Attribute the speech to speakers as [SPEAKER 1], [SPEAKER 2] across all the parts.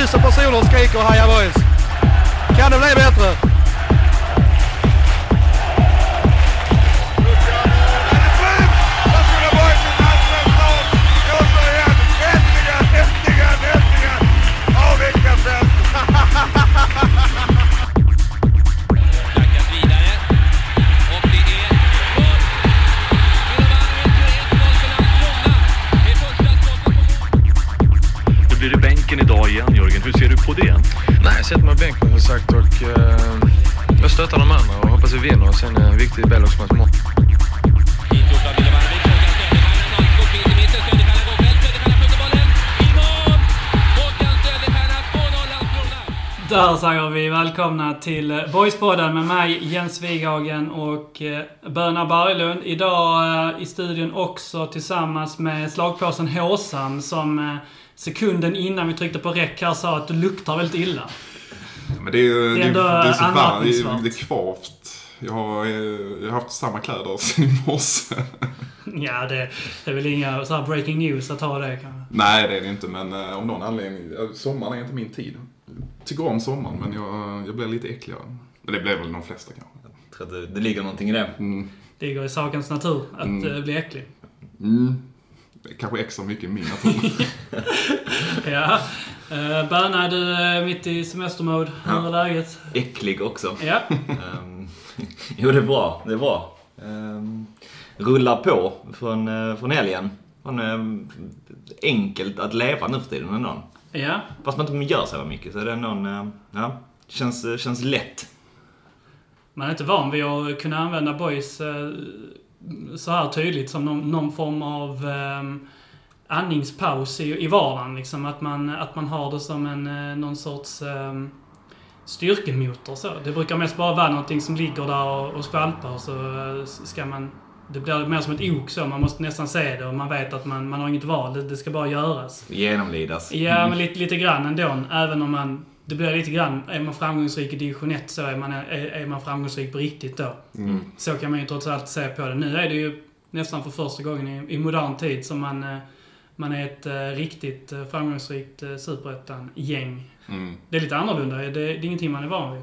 [SPEAKER 1] tusen personer skriker Haja Boys. Kan det bli bättre?
[SPEAKER 2] Välkomna till Boyspodden med mig Jens Wighagen och eh, Böna Berglund. Idag eh, i studion också tillsammans med slagpåsen Håsan som eh, sekunden innan vi tryckte på räck här sa att du luktar väldigt illa.
[SPEAKER 3] Men det är ju
[SPEAKER 2] Det är ändå
[SPEAKER 3] det är så varmt, det, är- kvavt. Jag har, jag har haft samma kläder sen i morse.
[SPEAKER 2] Ja, det, det är väl inga så breaking news att ha det kanske.
[SPEAKER 3] Nej, det är det inte, men av någon anledning. Sommaren är inte min tid. Jag tycker om sommaren, men jag, jag blir lite äckligare. Men det blir väl de flesta kanske.
[SPEAKER 4] Jag tror att det, det ligger någonting i det.
[SPEAKER 3] Mm.
[SPEAKER 2] Det ligger i sakens natur att
[SPEAKER 3] Mm.
[SPEAKER 2] eh, bli äcklig.
[SPEAKER 3] Mm. Kanske extra mycket i min natur.
[SPEAKER 2] Ja. Uh, Böna, du är mitt i semestermode. Hur är läget?
[SPEAKER 4] Äcklig också.
[SPEAKER 2] Ja.
[SPEAKER 4] Ehm, jo, det är bra. Det är bra. Um, rullar på från, från helgen. Ehm, enkelt att leva nu för tiden ändå.
[SPEAKER 2] Ja.
[SPEAKER 4] Fast man inte gör så här mycket så är det någon, uh, ja, känns, uh, känns lätt.
[SPEAKER 2] Man är inte van vid att kunna använda boys eh, så här tydligt som någon, någon form av eh, andningspaus i, i vardagen. Liksom. Att, man, att man har det som en, eh, någon sorts eh, styrkemotor. Så. Det brukar mest bara vara någonting som ligger där och, och skvalpar. Så eh, ska man, det blir mer som ett ok så. Man måste nästan se det och man vet att man, man har inget val. Det, det ska bara göras.
[SPEAKER 4] Genomlidas.
[SPEAKER 2] Ja, men lite, lite grann ändå. Även om man... Det blir lite grann, är man framgångsrik i division 1 så är man, är, är man framgångsrik på riktigt då.
[SPEAKER 3] Mm.
[SPEAKER 2] Så kan man ju trots allt se på det. Nu är det ju nästan för första gången i, i modern tid som man, eh, man är ett eh, riktigt eh, framgångsrikt superettan-gäng.
[SPEAKER 3] Mm.
[SPEAKER 2] Det är lite annorlunda. Det, det är ingenting man är van vid.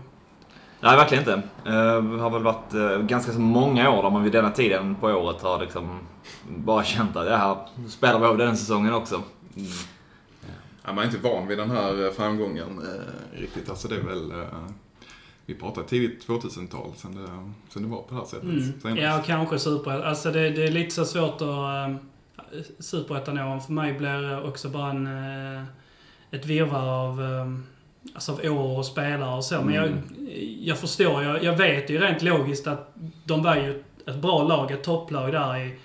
[SPEAKER 4] Nej, verkligen inte. Det har väl varit uh, ganska så många år där man vid denna tiden på året har liksom bara känt att ja, nu spelar vi av den säsongen också. Mm.
[SPEAKER 3] Ja, man är inte van vid den här eh, framgången eh, riktigt. Alltså det är väl... Eh, vi pratar tidigt 2000-tal sen det, sen det var på det här sättet.
[SPEAKER 2] Mm.
[SPEAKER 3] senast.
[SPEAKER 2] Ja, kanske superettan. Alltså det, det är lite så svårt att... Uh, superettan-åren för mig blir också bara en, eh, ett virrvarr av, eh, alltså av år och spelare och så. Men jag, jag förstår, jag, jag vet ju rent logiskt att de var ju ett bra lag, ett topplag där i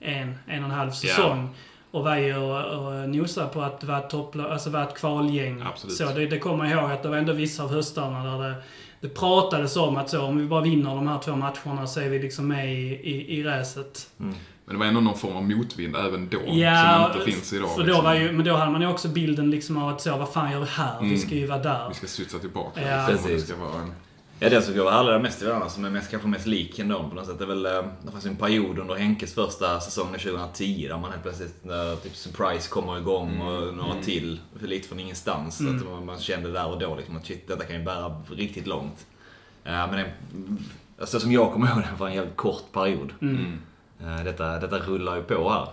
[SPEAKER 2] en, en och en halv säsong. Och var ju och, och nosade på att vara ett topplag, alltså vara ett kvalgäng.
[SPEAKER 3] Absolut.
[SPEAKER 2] Så det, det kommer jag ihåg att det var ändå vissa av höstarna där det, det pratades om att så, om vi bara vinner de här två matcherna så är vi liksom med i, i, i racet.
[SPEAKER 3] Men det var ändå någon form av motvind även då,
[SPEAKER 2] Ja,
[SPEAKER 3] som inte finns idag.
[SPEAKER 2] För då
[SPEAKER 3] liksom.
[SPEAKER 2] var ju, men då hade man ju också bilden liksom av att så, vad fan gör vi här? Vi
[SPEAKER 3] Mm.
[SPEAKER 2] ska ju vara där.
[SPEAKER 3] Vi ska studsa tillbaka.
[SPEAKER 2] Ja.
[SPEAKER 3] liksom, det ska vara en...
[SPEAKER 4] Ja, det som går allra mest i den andra, som är mest, kanske mest lik ändå på något sätt, det är väl... eh, Det fanns ju en period under Henkes första säsong 2010 där man helt plötsligt, när typ Surprise kommer igång och några till, för lite från ingenstans.
[SPEAKER 2] Mm.
[SPEAKER 4] Att man, man kände där och då liksom att shit, detta kan ju bära riktigt långt. Ja, men det, alltså, som jag kommer ihåg det var en jävligt kort period.
[SPEAKER 2] Mm.
[SPEAKER 4] Eh, Detta, detta rullar ju på här.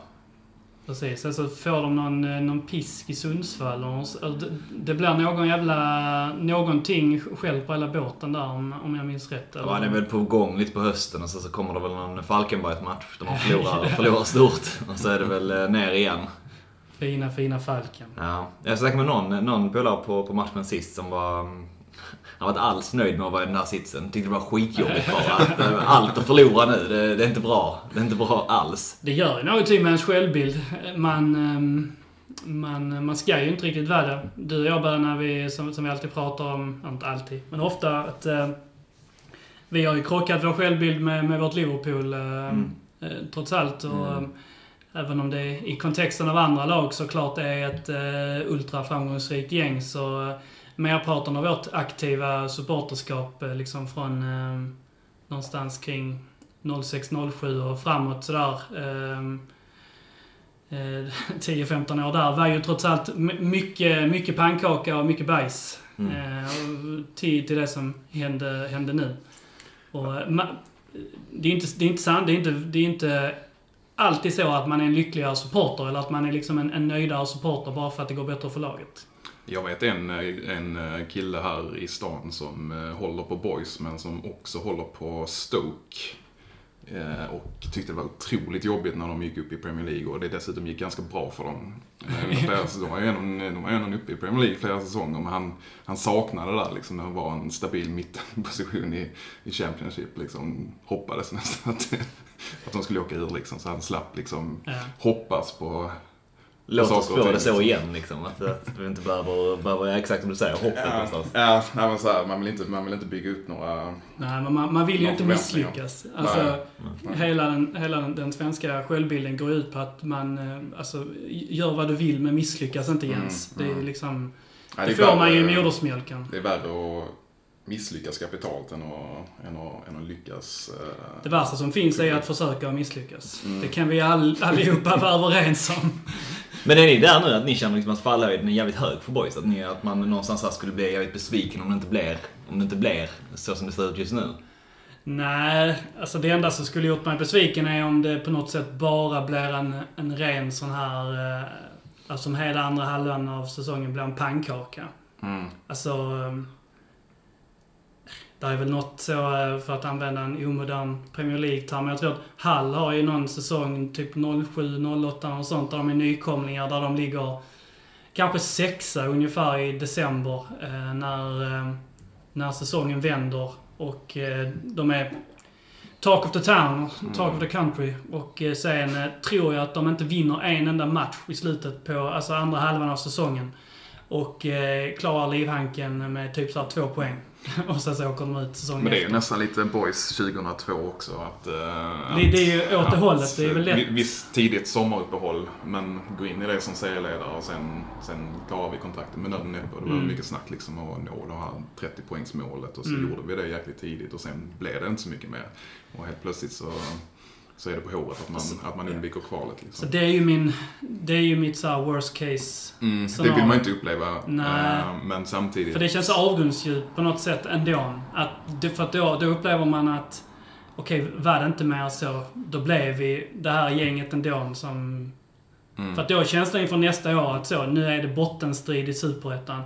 [SPEAKER 2] Precis. Sen så får de någon, eh, någon pisk i Sundsvall. Och det, det blir någon jävla... Någonting själv på hela båten där om, om jag minns rätt.
[SPEAKER 4] Ja, han är väl på gång lite på hösten och så, så kommer det väl någon Falkenberg-match där man förlorar, förlorar stort. Och så är det väl eh, ner igen.
[SPEAKER 2] Fina, fina Falken.
[SPEAKER 4] Ja. Jag snackade med någon, någon polare på, på matchen sist som var... mm, Han var inte alls nöjd med att vara i den här sitsen. Tyckte det var skitjobbigt bara. Att, Allt att förlora nu, det, det är inte bra. Det är inte bra alls.
[SPEAKER 2] Det gör ju någonting med ens självbild. Man, ehm, man, man ska ju inte riktigt vara det. Du och jag när vi, som, som vi alltid pratar om, inte alltid, men ofta att eh, vi har ju krockat vår självbild med, med vårt Liverpool eh, eh, trots allt. Och, eh, Även om det i kontexten av andra lag såklart är ett eh, ultraframgångsrikt gäng så merparten av vårt aktiva supporterskap eh, liksom från eh, någonstans kring 06-07 och framåt sådär. Eh, eh, 10-15 år där var ju trots allt mycket, mycket pannkaka och mycket bajs.
[SPEAKER 4] Mm.
[SPEAKER 2] Eh, och till, till det som hände, hände nu. Och, eh, det är inte, det är inte sant, det är inte, det är inte alltid så att man är en lyckligare supporter eller att man är liksom en, en nöjdare supporter bara för att det går bättre för laget.
[SPEAKER 3] Jag vet en, en kille här i stan som eh, håller på Boys men som också håller på Stoke. Eh, Och tyckte det var otroligt jobbigt när de gick upp i Premier League och det dessutom gick ganska bra för dem. Eh. De var ju ändå, de var ju ändå uppe i Premier League flera säsonger men han, han saknade det där liksom. Det var en stabil mittenposition i, i Championship liksom. Hoppades nästan att, att de skulle åka ur liksom så han slapp liksom
[SPEAKER 2] Ja.
[SPEAKER 3] hoppas på
[SPEAKER 4] Låt oss få det så
[SPEAKER 3] liksom.
[SPEAKER 4] igen liksom. Att, att vi inte behöver, behöver ja, exakt som du säger, hoppet
[SPEAKER 3] Ja,
[SPEAKER 4] någonstans.
[SPEAKER 3] ja nej, men så här, man, vill inte, man vill inte bygga upp några...
[SPEAKER 2] Nej, men man, man vill ju inte misslyckas. Alltså,
[SPEAKER 3] Nej.
[SPEAKER 2] hela, den, hela den, svenska självbilden går ut på att man eh, alltså, gör vad du vill men misslyckas inte Jens.
[SPEAKER 3] Mm,
[SPEAKER 2] det är
[SPEAKER 3] mm.
[SPEAKER 2] liksom...
[SPEAKER 3] Nej,
[SPEAKER 2] Det
[SPEAKER 3] är
[SPEAKER 2] får man ju i
[SPEAKER 3] värre-
[SPEAKER 2] modersmjölken.
[SPEAKER 3] Det är värre att misslyckas kapitalt än att, än att, än att lyckas. eh,
[SPEAKER 2] Det värsta som finns är att försöka och misslyckas.
[SPEAKER 3] Mm.
[SPEAKER 2] Det kan vi all, allihopa vara överens om.
[SPEAKER 4] Men är ni där nu att ni känner liksom att fallhöjden är jävligt hög för boys? Att, ni, att man någonstans här skulle bli jävligt besviken om det inte blir, om det inte blir så som det ser ut just nu?
[SPEAKER 2] Nej, alltså det enda som skulle gjort mig besviken är om det på något sätt bara blir en, en ren sån här... Eh, alltså om hela andra halvan av säsongen blir en pannkaka.
[SPEAKER 3] Mm.
[SPEAKER 2] Alltså... Det är väl något så, eh, för att använda en omodern Premier League-term. Jag tror att Hall har ju någon säsong, typ 07, 08 och sånt, där de är nykomlingar, där de ligger kanske sexa ungefär i december eh, när, eh, när säsongen vänder. Och de är talk of the town, talk of the country. Och sen eh, tror jag att de inte vinner en enda match i slutet på, alltså andra halvan av säsongen. Och eh, klarar livhanken med typ så här två poäng. och sen så åker de ut säsongen
[SPEAKER 3] Men det är ju nästan lite Boys 2002 också. Att, eh,
[SPEAKER 2] Det- det är ju åt det hållet, det är väl lätt.
[SPEAKER 3] vi- Visst tidigt sommaruppehåll, men gå in i det som serieledare och sen, sen klarar vi kontraktet med nöd och näppe. Och Det var
[SPEAKER 2] Mm.
[SPEAKER 3] mycket snack liksom om att nå det här 30-poängsmålet och så
[SPEAKER 2] Mm.
[SPEAKER 3] gjorde vi det jäkligt tidigt och sen blev det inte så mycket mer. Och helt plötsligt så, så är det på håret att man, att man undviker kvalet.
[SPEAKER 2] Så
[SPEAKER 3] Liksom.
[SPEAKER 2] det är ju min... Det är ju mitt så här worst case.
[SPEAKER 3] Mm, det vill man inte uppleva.
[SPEAKER 2] Nej.
[SPEAKER 3] eh, Men samtidigt...
[SPEAKER 2] För det känns avgrundsdjupt på något sätt ändå. Att, det- för att då, då upplever man att... Okej, var det inte mer så, då blev vi det här gänget ändå som...
[SPEAKER 3] Mm.
[SPEAKER 2] För att då är känslan inför nästa år att så, nu är det bottenstrid i Superettan.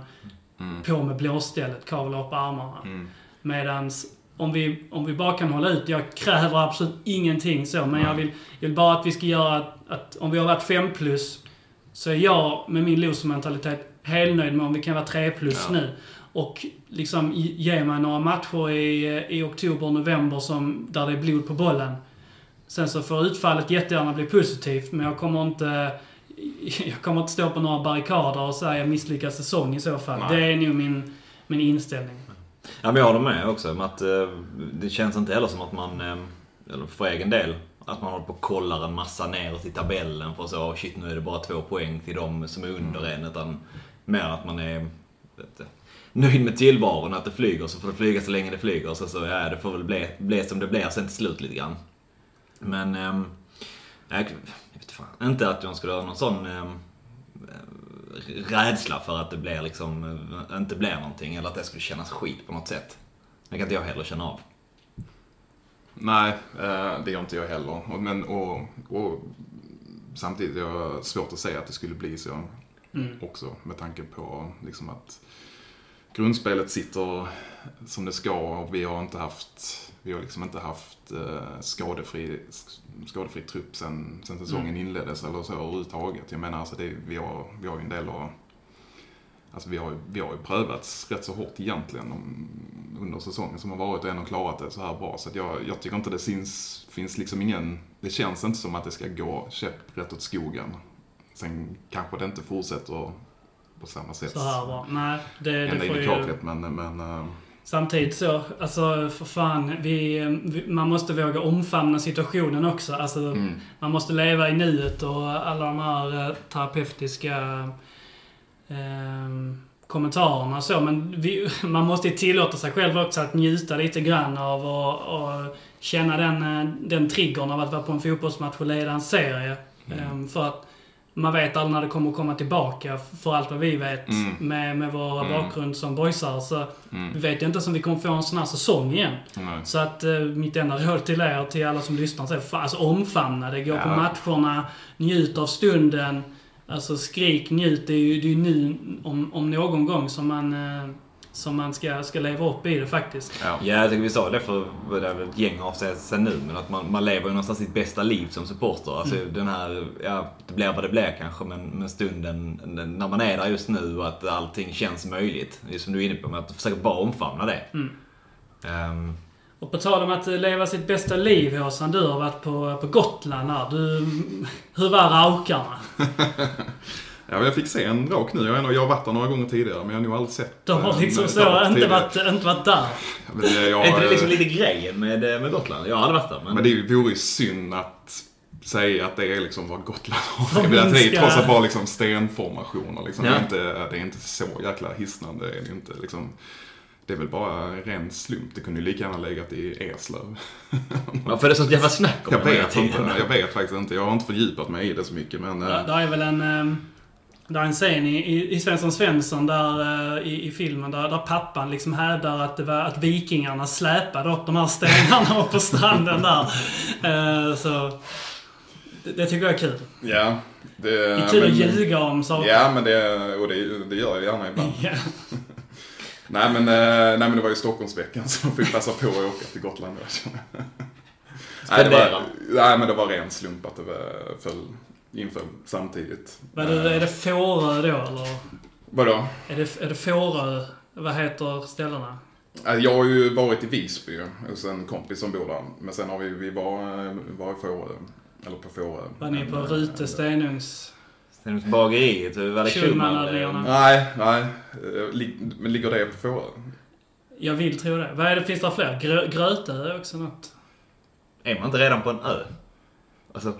[SPEAKER 3] Mm.
[SPEAKER 2] På med blåstället, kavla upp armarna.
[SPEAKER 3] Mm.
[SPEAKER 2] Medans om vi, om vi bara kan hålla ut, jag kräver absolut ingenting så, men jag vill, jag vill bara att vi ska göra att, att om vi har varit 5 plus, så är jag med min losermentalitet helnöjd med om vi kan vara 3 plus
[SPEAKER 3] Ja.
[SPEAKER 2] nu. Och liksom ge mig några matcher i, i oktober, november som, där det är blod på bollen. Sen så får utfallet jättegärna bli positivt, men jag kommer inte... Jag kommer inte stå på några barrikader och säga misslyckad säsong i så fall.
[SPEAKER 3] Nej.
[SPEAKER 2] Det är nog min, min inställning.
[SPEAKER 4] Ja, men jag håller med också. Att, eh, det känns inte heller som att man, eh, eller för egen del, att man håller på och kollar en massa neråt i tabellen för att så, shit nu är det bara två poäng till de som är under en. Utan mer att man är du, nöjd med tillvaron, att det flyger så får det flyga så länge det flyger. Så, så ja, det får väl bli, bli som det blir sen till slut lite grann. Men, ehm, jag, jag vet fan, inte att jag skulle ha någon sån ehm, rädsla för att det blir liksom, inte blir någonting eller att det skulle kännas skit på något sätt. Det kan inte jag heller känna av.
[SPEAKER 3] Nej, eh, det gör inte jag heller. Och, men, och, och samtidigt är det svårt att säga att det skulle bli så
[SPEAKER 2] Mm.
[SPEAKER 3] också med tanke på liksom att grundspelet sitter som det ska och vi har inte haft, vi har liksom inte haft eh, skadefri, skadefri trupp sen, sen säsongen inleddes eller så överhuvudtaget. Jag menar alltså det, vi, har, vi har ju en del att Alltså vi har, vi har ju prövats rätt så hårt egentligen om, under säsongen som har varit och ändå klarat det så här bra. Så jag, jag tycker inte det finns, finns liksom ingen, det känns inte som att det ska gå käpprätt åt skogen. Sen kanske det inte fortsätter på samma sätt.
[SPEAKER 2] Så här bra. Nej, det, det får ju...
[SPEAKER 3] men, men eh,
[SPEAKER 2] Samtidigt så, alltså för fan, vi, vi, man måste våga omfamna situationen också. Alltså,
[SPEAKER 3] mm,
[SPEAKER 2] man måste leva i nuet och alla de här eh, terapeutiska eh, kommentarerna och så. Men vi, man måste ju tillåta sig själv också att njuta lite grann av och, och känna den, eh, den triggern av att vara på en fotbollsmatch och leda en serie.
[SPEAKER 3] Mm.
[SPEAKER 2] Eh, för att man vet aldrig när det kommer komma tillbaka, för allt vad vi vet,
[SPEAKER 3] Mm.
[SPEAKER 2] med, med våra
[SPEAKER 3] Mm.
[SPEAKER 2] bakgrund som boysar. Så
[SPEAKER 3] Mm.
[SPEAKER 2] vi vet ju inte om vi kommer få en sån här säsong igen.
[SPEAKER 3] Nej.
[SPEAKER 2] Så att eh, mitt enda råd till er, till alla som lyssnar, så är fan, alltså omfamna det. Gå på
[SPEAKER 3] Ja.
[SPEAKER 2] matcherna, njut av stunden. Alltså skrik, njut. Det är ju, det är nu, om, om någon gång, som man, eh, som man ska, ska leva upp i det faktiskt.
[SPEAKER 3] Ja.
[SPEAKER 4] Ja, jag tycker vi sa det för vad det är väl ett gäng av sig sen nu, men att man, man lever ju någonstans sitt bästa liv som supporter. Alltså den här, ja, det blir vad det blir kanske, men, men stunden den- när man är där just nu och att allting känns möjligt. Det är som du är inne på, med att försöka bara omfamna det.
[SPEAKER 2] Mm.
[SPEAKER 4] Ehm,
[SPEAKER 2] Och på tal om att leva sitt bästa liv, Håsan. Du har varit på, på Gotland här. Du, hur var raukarna?
[SPEAKER 3] Ja, jag fick se en rak nu. Jag har, ändå- jag har varit där några gånger tidigare, men jag har nog aldrig sett
[SPEAKER 2] De har
[SPEAKER 3] en
[SPEAKER 2] liksom så inte
[SPEAKER 3] tidigare.
[SPEAKER 2] varit, inte varit där.
[SPEAKER 3] Men det, jag,
[SPEAKER 4] är inte det liksom
[SPEAKER 3] eh,
[SPEAKER 4] lite grejen med, med Gotland? Jag har aldrig varit där, men...
[SPEAKER 3] Men det vore ju synd att säga att det är liksom vad Gotland har. Det är trots att vara liksom stenformationer. Liksom. Det,
[SPEAKER 4] Ja.
[SPEAKER 3] är inte, det är inte så jäkla hisnande. Det är, det inte, liksom, det är väl bara ren slump. Det kunde ju lika gärna legat i Eslöv.
[SPEAKER 4] Varför är det sånt jävla snack om
[SPEAKER 3] Jag
[SPEAKER 4] det
[SPEAKER 3] vet, inte, jag vet faktiskt inte. Jag har inte fördjupat mig i det så mycket. Men, eh,
[SPEAKER 2] Där, där är väl en... ehm, Där är en scen i, i, i Svensson Svensson där, eh, i, i filmen där, där pappan liksom hävdar att det var att vikingarna släpade upp de här stenarna upp på stranden där. Eh, Så... Det, det tycker jag är kul.
[SPEAKER 3] ja, det,
[SPEAKER 2] Det är kul
[SPEAKER 3] men-
[SPEAKER 2] att ljuga om saker.
[SPEAKER 3] Ja, men det, och det, det gör jag gärna ibland.
[SPEAKER 2] Ja.
[SPEAKER 3] Nej men, eh, nej men det var ju Stockholmsveckan så jag fick passa på att åka till Gotland nej, det var, nej men det var ren slump att det var, föll, inföll samtidigt.
[SPEAKER 2] Är det, är det Fårö då eller?
[SPEAKER 3] Vadå?
[SPEAKER 2] Är det, är det Fårö? Vad heter ställena?
[SPEAKER 3] Jag har ju varit i Visby hos en kompis som bor där. Men sen har vi, vi var, var i Fårö, eller på Fårö.
[SPEAKER 2] Var ni på
[SPEAKER 3] Men, eh,
[SPEAKER 2] Rute Stenungs...
[SPEAKER 4] Stenungs bageriet, var det
[SPEAKER 2] Schulmananläggningarna.
[SPEAKER 4] Schulman?
[SPEAKER 3] Nej, nej. Eh, Men ligger det på Fårö?
[SPEAKER 2] Jag vill tro det. Vad är det, finns det fler? Grö, Grötö är också något.
[SPEAKER 4] Är man inte redan på en ö? Alltså,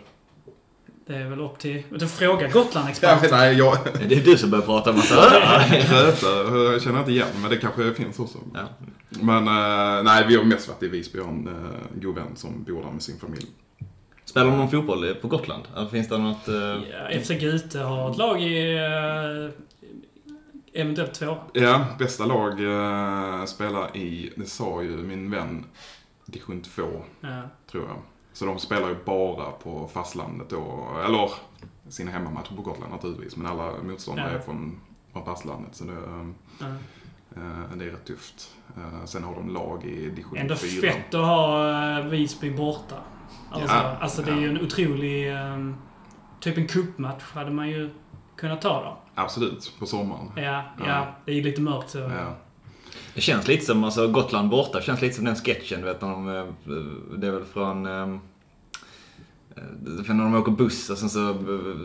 [SPEAKER 2] Det är väl upp till... Du
[SPEAKER 3] Ja,
[SPEAKER 2] Gotland-experten.
[SPEAKER 3] nej, jag...
[SPEAKER 4] det är du som börjar prata om massa.
[SPEAKER 3] Kröta, jag känner inte igen, men det kanske finns också.
[SPEAKER 4] Ja.
[SPEAKER 3] Men eh, nej, vi har mest varit i Visby. Jag har en uh, god vän som bor där med sin familj.
[SPEAKER 4] Spelar de någon fotboll på Gotland? Eller finns det något... eh,
[SPEAKER 2] Ja, FC Gute har ett lag i... Eventuellt två.
[SPEAKER 3] Ja, bästa lag spelar i, det sa ju min vän, division 2,
[SPEAKER 2] Ja.
[SPEAKER 3] tror jag. Så de spelar ju bara på fastlandet då, eller sina hemmamatcher på Gotland naturligtvis, men alla motståndare
[SPEAKER 2] Ja.
[SPEAKER 3] är från, från fastlandet. Så det, eh,
[SPEAKER 2] Ja.
[SPEAKER 3] eh, det är rätt tufft. Eh, sen har de lag i division
[SPEAKER 2] Ändå
[SPEAKER 3] 4.
[SPEAKER 2] fett att ha uh, Visby borta. Alltså,
[SPEAKER 3] Ja,
[SPEAKER 2] alltså det är ju
[SPEAKER 3] ja.
[SPEAKER 2] en otrolig... ehm, typ en cupmatch hade man ju kunnat ta då.
[SPEAKER 3] Absolut, på sommaren.
[SPEAKER 2] Ja, ja.
[SPEAKER 3] Ja.
[SPEAKER 2] det är ju lite mörkt så.
[SPEAKER 3] Ja.
[SPEAKER 4] Det känns lite som, alltså Gotland borta, känns lite som den sketchen, du vet när de, eh, det är väl från, eh, för när de åker buss och sen så,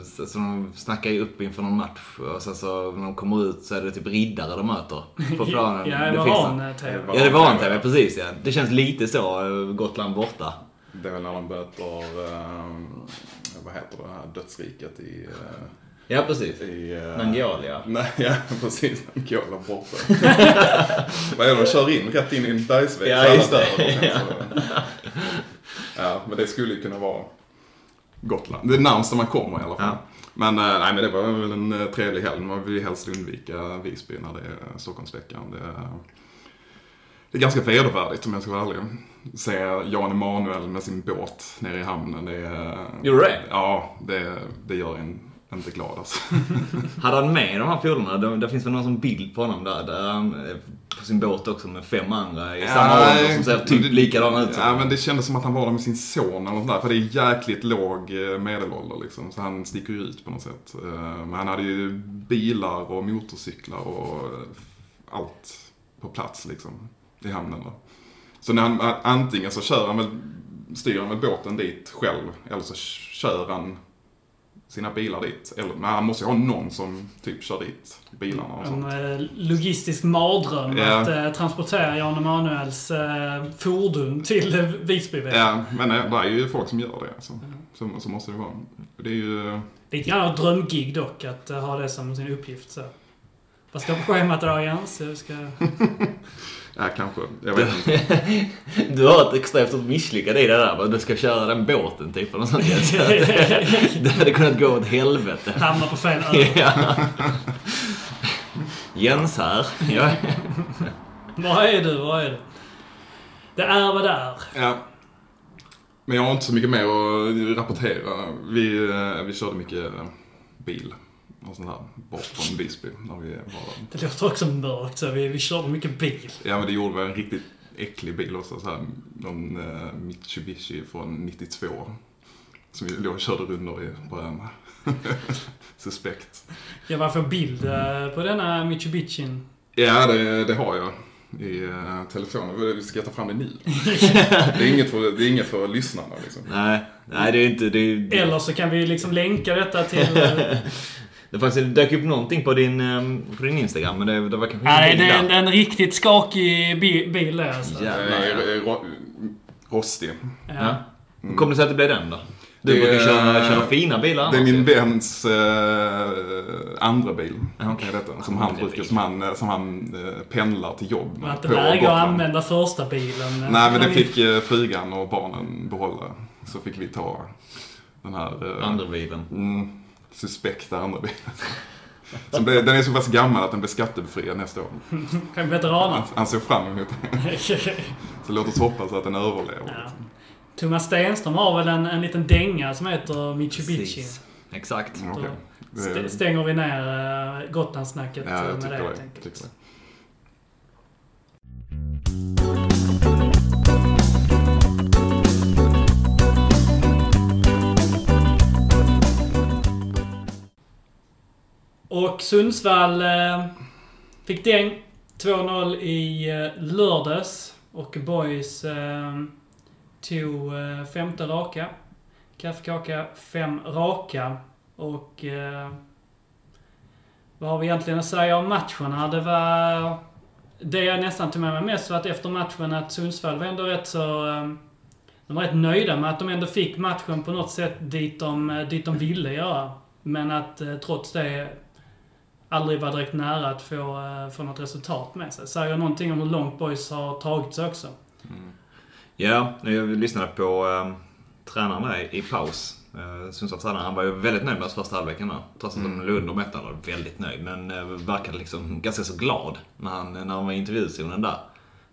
[SPEAKER 4] så, så de snackar ju upp inför någon match och sen så när de kommer ut så är det typ riddare de möter på planen.
[SPEAKER 2] Ja, det
[SPEAKER 4] Det
[SPEAKER 2] var Van-TV.
[SPEAKER 4] Ja, det var en TV, precis ja. Det känns lite så, eh, Gotland borta.
[SPEAKER 3] Det är väl när de möter, eh, vad heter det här dödsriket i...
[SPEAKER 4] Ja, precis.
[SPEAKER 3] i eh,
[SPEAKER 4] Nangialia.
[SPEAKER 3] Nej, ja precis. Angola borta. Vad är det, de kör in rätt in i en bergsvägg
[SPEAKER 4] Ja, just det.
[SPEAKER 3] så- Ja, men det skulle ju kunna vara Gotland. Det är närmsta man kommer i alla fall.
[SPEAKER 4] Ja.
[SPEAKER 3] Men eh, nej, men det var väl en eh, trevlig helg. Man vill ju helst undvika Visby när det är Stockholmsveckan. Det är, det är ganska vedervärdigt om jag ska vara ärlig. Se Jan Emanuel med sin båt nere i hamnen. Det är,
[SPEAKER 4] Gjorde det?
[SPEAKER 3] Ja, det, det gör en inte glad alltså.
[SPEAKER 4] Hade han med de här polarna? Det, det finns väl någon som bild på honom där, där han på sin båt också med fem andra i samma ålder som ser typ likadana ut
[SPEAKER 3] Ja, men det kändes som att han var där med sin son eller något där. För det är jäkligt låg eh, medelålder liksom. Så han sticker ju ut på något sätt. Eh, Men han hade ju bilar och motorcyklar och allt på plats liksom. I hamnen där. Så när han, antingen så kör han väl, styr han väl båten dit själv. Eller så kör han sina bilar dit. Eller, men han måste ju ha någon som typ kör dit bilarna och
[SPEAKER 2] En
[SPEAKER 3] sånt.
[SPEAKER 2] eh, logistisk mardröm
[SPEAKER 3] Ja.
[SPEAKER 2] att eh, transportera Jan Emanuels eh, fordon till eh, Visbyvägen.
[SPEAKER 3] Ja, men eh, det är ju folk som gör det. Så, så, så måste det vara. Det är ju...
[SPEAKER 2] Lite grann av drömgig dock, att eh, ha det som sin uppgift. Så. Vad står på schemat idag Jens? Ska...
[SPEAKER 3] Ja, kanske. Jag vet inte.
[SPEAKER 4] Du har ett extremt stort misslyckande i det där. Du ska köra den båten typ. Eller något sånt. Så att det, hade kunnat gå åt helvete.
[SPEAKER 2] Hamnar på fel ö.
[SPEAKER 4] Ja. Jens här. Ja.
[SPEAKER 2] Vad är du? Vad är du? Det är vad det är.
[SPEAKER 3] Ja. Men jag har inte så mycket mer att rapportera. Vi, eh, vi körde mycket eh, bil och sånt här bort från Visby när vi var där.
[SPEAKER 2] Det låter också mörkt. Så vi, vi körde mycket bil.
[SPEAKER 3] Ja, men det gjorde vi en riktigt äcklig bil också. Så här, någon eh, Mitsubishi från 92. Som vi låg och körde rundor i på ön. Suspekt.
[SPEAKER 2] Jag var för bild eh, på denna Mitsubishin.
[SPEAKER 3] Ja, det, det har jag i uh, telefonen. Vi ska ta fram det nu. det, är inget för, det är inget för lyssnarna liksom.
[SPEAKER 4] Nej, nej det är inte... Det, är,
[SPEAKER 2] Eller så kan vi liksom länka detta till... eh,
[SPEAKER 4] det, fanns, det dök upp någonting på din, ehm, på din Instagram, men det, det var kanske
[SPEAKER 2] Nej, det är en,
[SPEAKER 4] där.
[SPEAKER 2] en riktigt skakig bi- bil det alltså.
[SPEAKER 4] Jävlar,
[SPEAKER 3] Eh,
[SPEAKER 4] ja.
[SPEAKER 3] ro- Rostig.
[SPEAKER 4] Ja. Hur kom det sig att det blev den då? Du
[SPEAKER 3] Det
[SPEAKER 4] brukar köra, köra fina bilar
[SPEAKER 3] Det är
[SPEAKER 4] annars
[SPEAKER 3] min väns eh, andra bil.
[SPEAKER 4] Ja.
[SPEAKER 3] Är detta, som han brukar, som han, eh, som han eh, pendlar till jobb
[SPEAKER 2] läge att
[SPEAKER 3] Gotland.
[SPEAKER 2] använda första bilen.
[SPEAKER 3] Nej, men det fick eh, frugan och barnen behålla. Så fick vi ta den här eh,
[SPEAKER 4] Andra bilen.
[SPEAKER 3] mm, suspekta andra bilen. Som blev, den är så pass gammal att den blir skattebefriad nästa år.
[SPEAKER 2] Kan veteraner.
[SPEAKER 3] Han, han ser fram emot det. Så låt oss hoppas att den överlever.
[SPEAKER 2] Ja. Thomas Stenström har väl en, en liten dänga som heter Mitsubishi.
[SPEAKER 4] Precis. Exakt.
[SPEAKER 3] Mm. Det-
[SPEAKER 2] St- stänger vi ner uh, Gotlandssnacket
[SPEAKER 3] Ja,
[SPEAKER 2] eh,
[SPEAKER 3] jag
[SPEAKER 2] med det
[SPEAKER 3] det.
[SPEAKER 2] helt enkelt.
[SPEAKER 3] Det.
[SPEAKER 2] Och Sundsvall eh, fick däng. 2-0 i eh, lördags. Och Boys eh, tog eh, femte raka. Kaffekaka, fem raka. Och... Eh, vad har vi egentligen att säga om matcherna? Det var... Det jag nästan tog med mig mest var att efter matchen att Sundsvall var ändå rätt så... eh, De var rätt nöjda med att de ändå fick matchen på något sätt dit de, eh, dit de ville göra. Men att eh, trots det aldrig var direkt nära att få, eh, få något resultat med sig. Säger någonting om hur långt boys har tagit sig också.
[SPEAKER 4] Ja, jag lyssnade på eh, tränaren där i paus. Eh, Sundsvalls tränare, han var ju väldigt nöjd med oss första halvleken där. Trots att de låg under med 1-0, var väldigt nöjd. Men eh, verkade liksom ganska så glad när han, när han var i intervjuzonen där.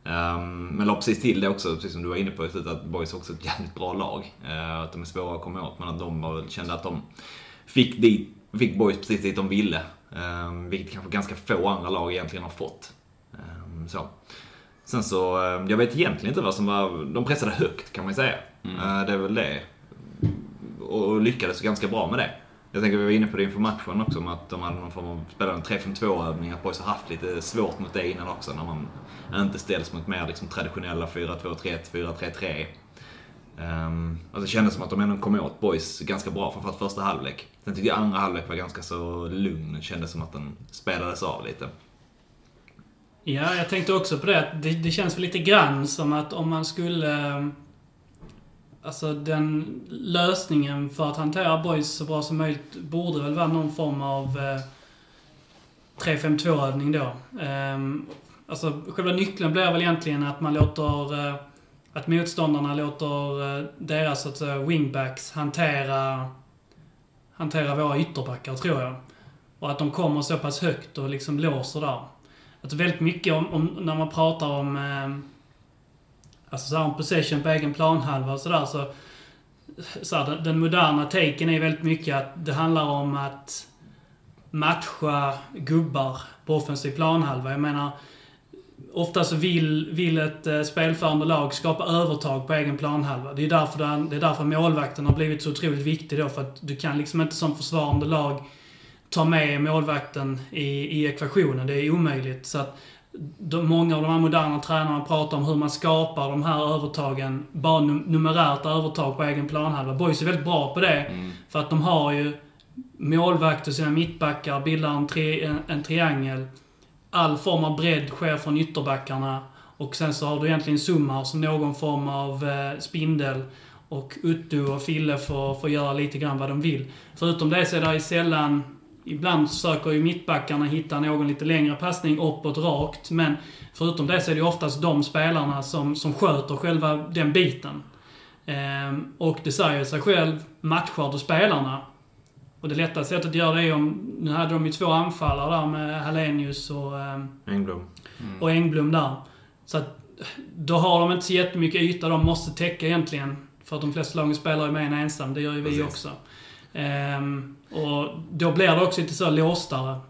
[SPEAKER 4] Um, men la precis till det också, precis som du var inne på i slutet, att Boys är också ett jävligt bra lag. Eh, att de är svåra att komma åt, men att de var, väl- kände att de fick, dit, fick Boys precis dit de ville. Um, vilket kanske ganska få andra lag egentligen har fått. Ehm, så. Sen så, eh, jag vet egentligen inte vad som var, de pressade högt kan man ju säga. Eh, Det är väl det. Och och lyckades ganska bra med det. Jag tänker vi var inne på det inför matchen också, att de hade någon form av, spelade en 3-5-2 övning, att Boys har haft lite svårt mot det innan också, när man inte ställs mot mer liksom traditionella 4-2-3-1, 4-3-3. Um, alltså det kändes som att de ändå kom åt Boys ganska bra, framförallt första halvlek. Sen tyckte jag andra halvlek var ganska så lugn, det kändes som att den spelades av lite.
[SPEAKER 2] Ja, jag tänkte också på det. Det, det känns väl lite grann som att om man skulle... Alltså den lösningen för att hantera boys så bra som möjligt borde väl vara någon form av eh, 3-5-2-övning då. Um, alltså själva nyckeln blir väl egentligen att man låter... Eh, att motståndarna låter eh, deras så att säga, wingbacks hantera, hantera våra ytterbackar, tror jag. Och att de kommer så pass högt och liksom låser där. Alltså väldigt mycket om, om när man pratar om... Eh, alltså så här, om possession på egen planhalva och sådär så... så här, den, den moderna taken är väldigt mycket att det handlar om att matcha gubbar på offensiv planhalva. Jag menar, ofta så vill, vill ett eh, spelförande lag skapa övertag på egen planhalva. Det är därför, den, det är därför målvakten har blivit så otroligt viktig då. För att du kan liksom inte som försvarande lag ta med målvakten i, i ekvationen. Det är omöjligt. Så att de, många av de här moderna tränarna pratar om hur man skapar de här övertagen, bara num numerärt övertag på egen planhalva. Boys är väldigt bra på det. För att de har ju målvakt och sina mittbackar bildar en, tri en, en triangel. All form av bredd sker från ytterbackarna. Och sen så har du egentligen Summar som någon form av eh, spindel. Och Uttu och Fille får, får göra lite grann vad de vill. Förutom det så är det sällan, ibland försöker ju mittbackarna hitta någon lite längre passning uppåt rakt. Men förutom det så är det ju oftast de spelarna som, som sköter själva den biten. Ehm, och det säger sig själv, matchar du spelarna och det lätta sättet att göra det är om... Nu hade de ju två anfallare där med Hallenius och, ehm,
[SPEAKER 4] Engblom.
[SPEAKER 2] och Engblom där. Så att då har de inte så jättemycket yta de måste täcka egentligen. För att de flesta lagen spelar ju med en ensam. Det gör ju vi
[SPEAKER 3] Precis.
[SPEAKER 2] också. Ehm, och då blir det också lite så låstare.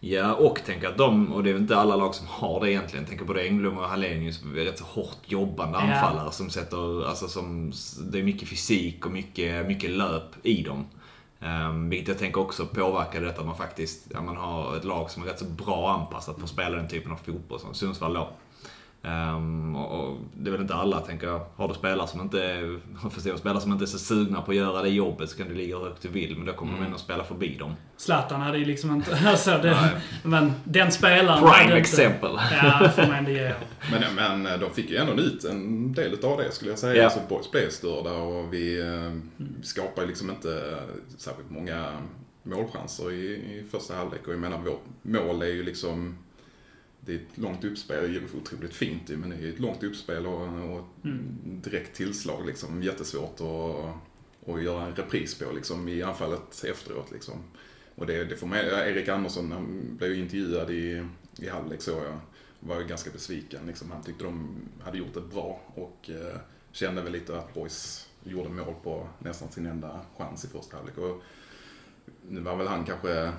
[SPEAKER 4] Ja, och tänk att de, och det är inte alla lag som har det egentligen, tänker både Engblom och Hallenius, är rätt så hårt jobbande
[SPEAKER 2] Ja.
[SPEAKER 4] anfallare som sätter, alltså som, det är mycket fysik och mycket, mycket löp i dem. Um, vilket jag tänker också påverkar detta att man faktiskt, ja, man har ett lag som är rätt så bra anpassat för att spela den typen av fotboll som Sundsvall då. Ehm, och, och det är väl inte alla, tänker jag. Har du spelare som inte, är- förstår, spelare som inte är så sugna på att göra det jobbet så kan du ligga hur högt du vill, men då kommer de ändå spela förbi dem.
[SPEAKER 2] Zlatan hade ju liksom inte... Alltså det, men den spelaren...
[SPEAKER 4] Prime
[SPEAKER 2] hade inte-
[SPEAKER 4] exempel.
[SPEAKER 2] Ja, får man ändå ge.
[SPEAKER 3] Men, men de fick ju ändå ut en del av det skulle jag säga.
[SPEAKER 4] Ja.
[SPEAKER 3] Alltså boys blev störda och vi eh, skapar liksom inte särskilt många målchanser i, i första halvlek. Och jag menar vårt mål är ju liksom det är ett långt uppspel, det är ju otroligt fint men det är ett långt uppspel och, och ett direkt tillslag liksom. Jättesvårt att, att göra en repris på liksom i anfallet efteråt liksom. Och det, det får med, Erik Andersson, han blev ju intervjuad i, i halvlek så jag var ju ganska besviken. Liksom, han tyckte de hade gjort det bra och eh, kände väl lite att Boys gjorde mål på nästan sin enda chans i första halvlek. Och nu var väl han kanske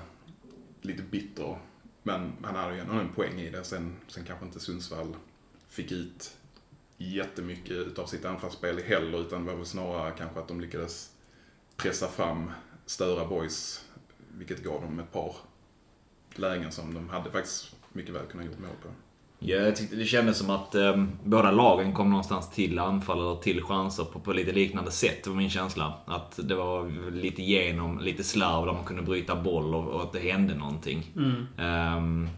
[SPEAKER 3] lite bitter, men han hade ju ändå en poäng i det. Sen, sen kanske inte Sundsvall fick ut jättemycket av sitt anfallsspel heller, utan det var väl snarare kanske att de lyckades pressa fram, störa Boys, vilket gav dem ett par lägen som de hade faktiskt mycket väl kunnat gjort mål på.
[SPEAKER 4] Ja, jag tyckte det kändes som att eh, båda lagen kom någonstans till anfall eller till chanser på, på lite liknande sätt, det var min känsla. Att det var lite genom, lite slarv där man kunde bryta boll och, och att det hände någonting. Um,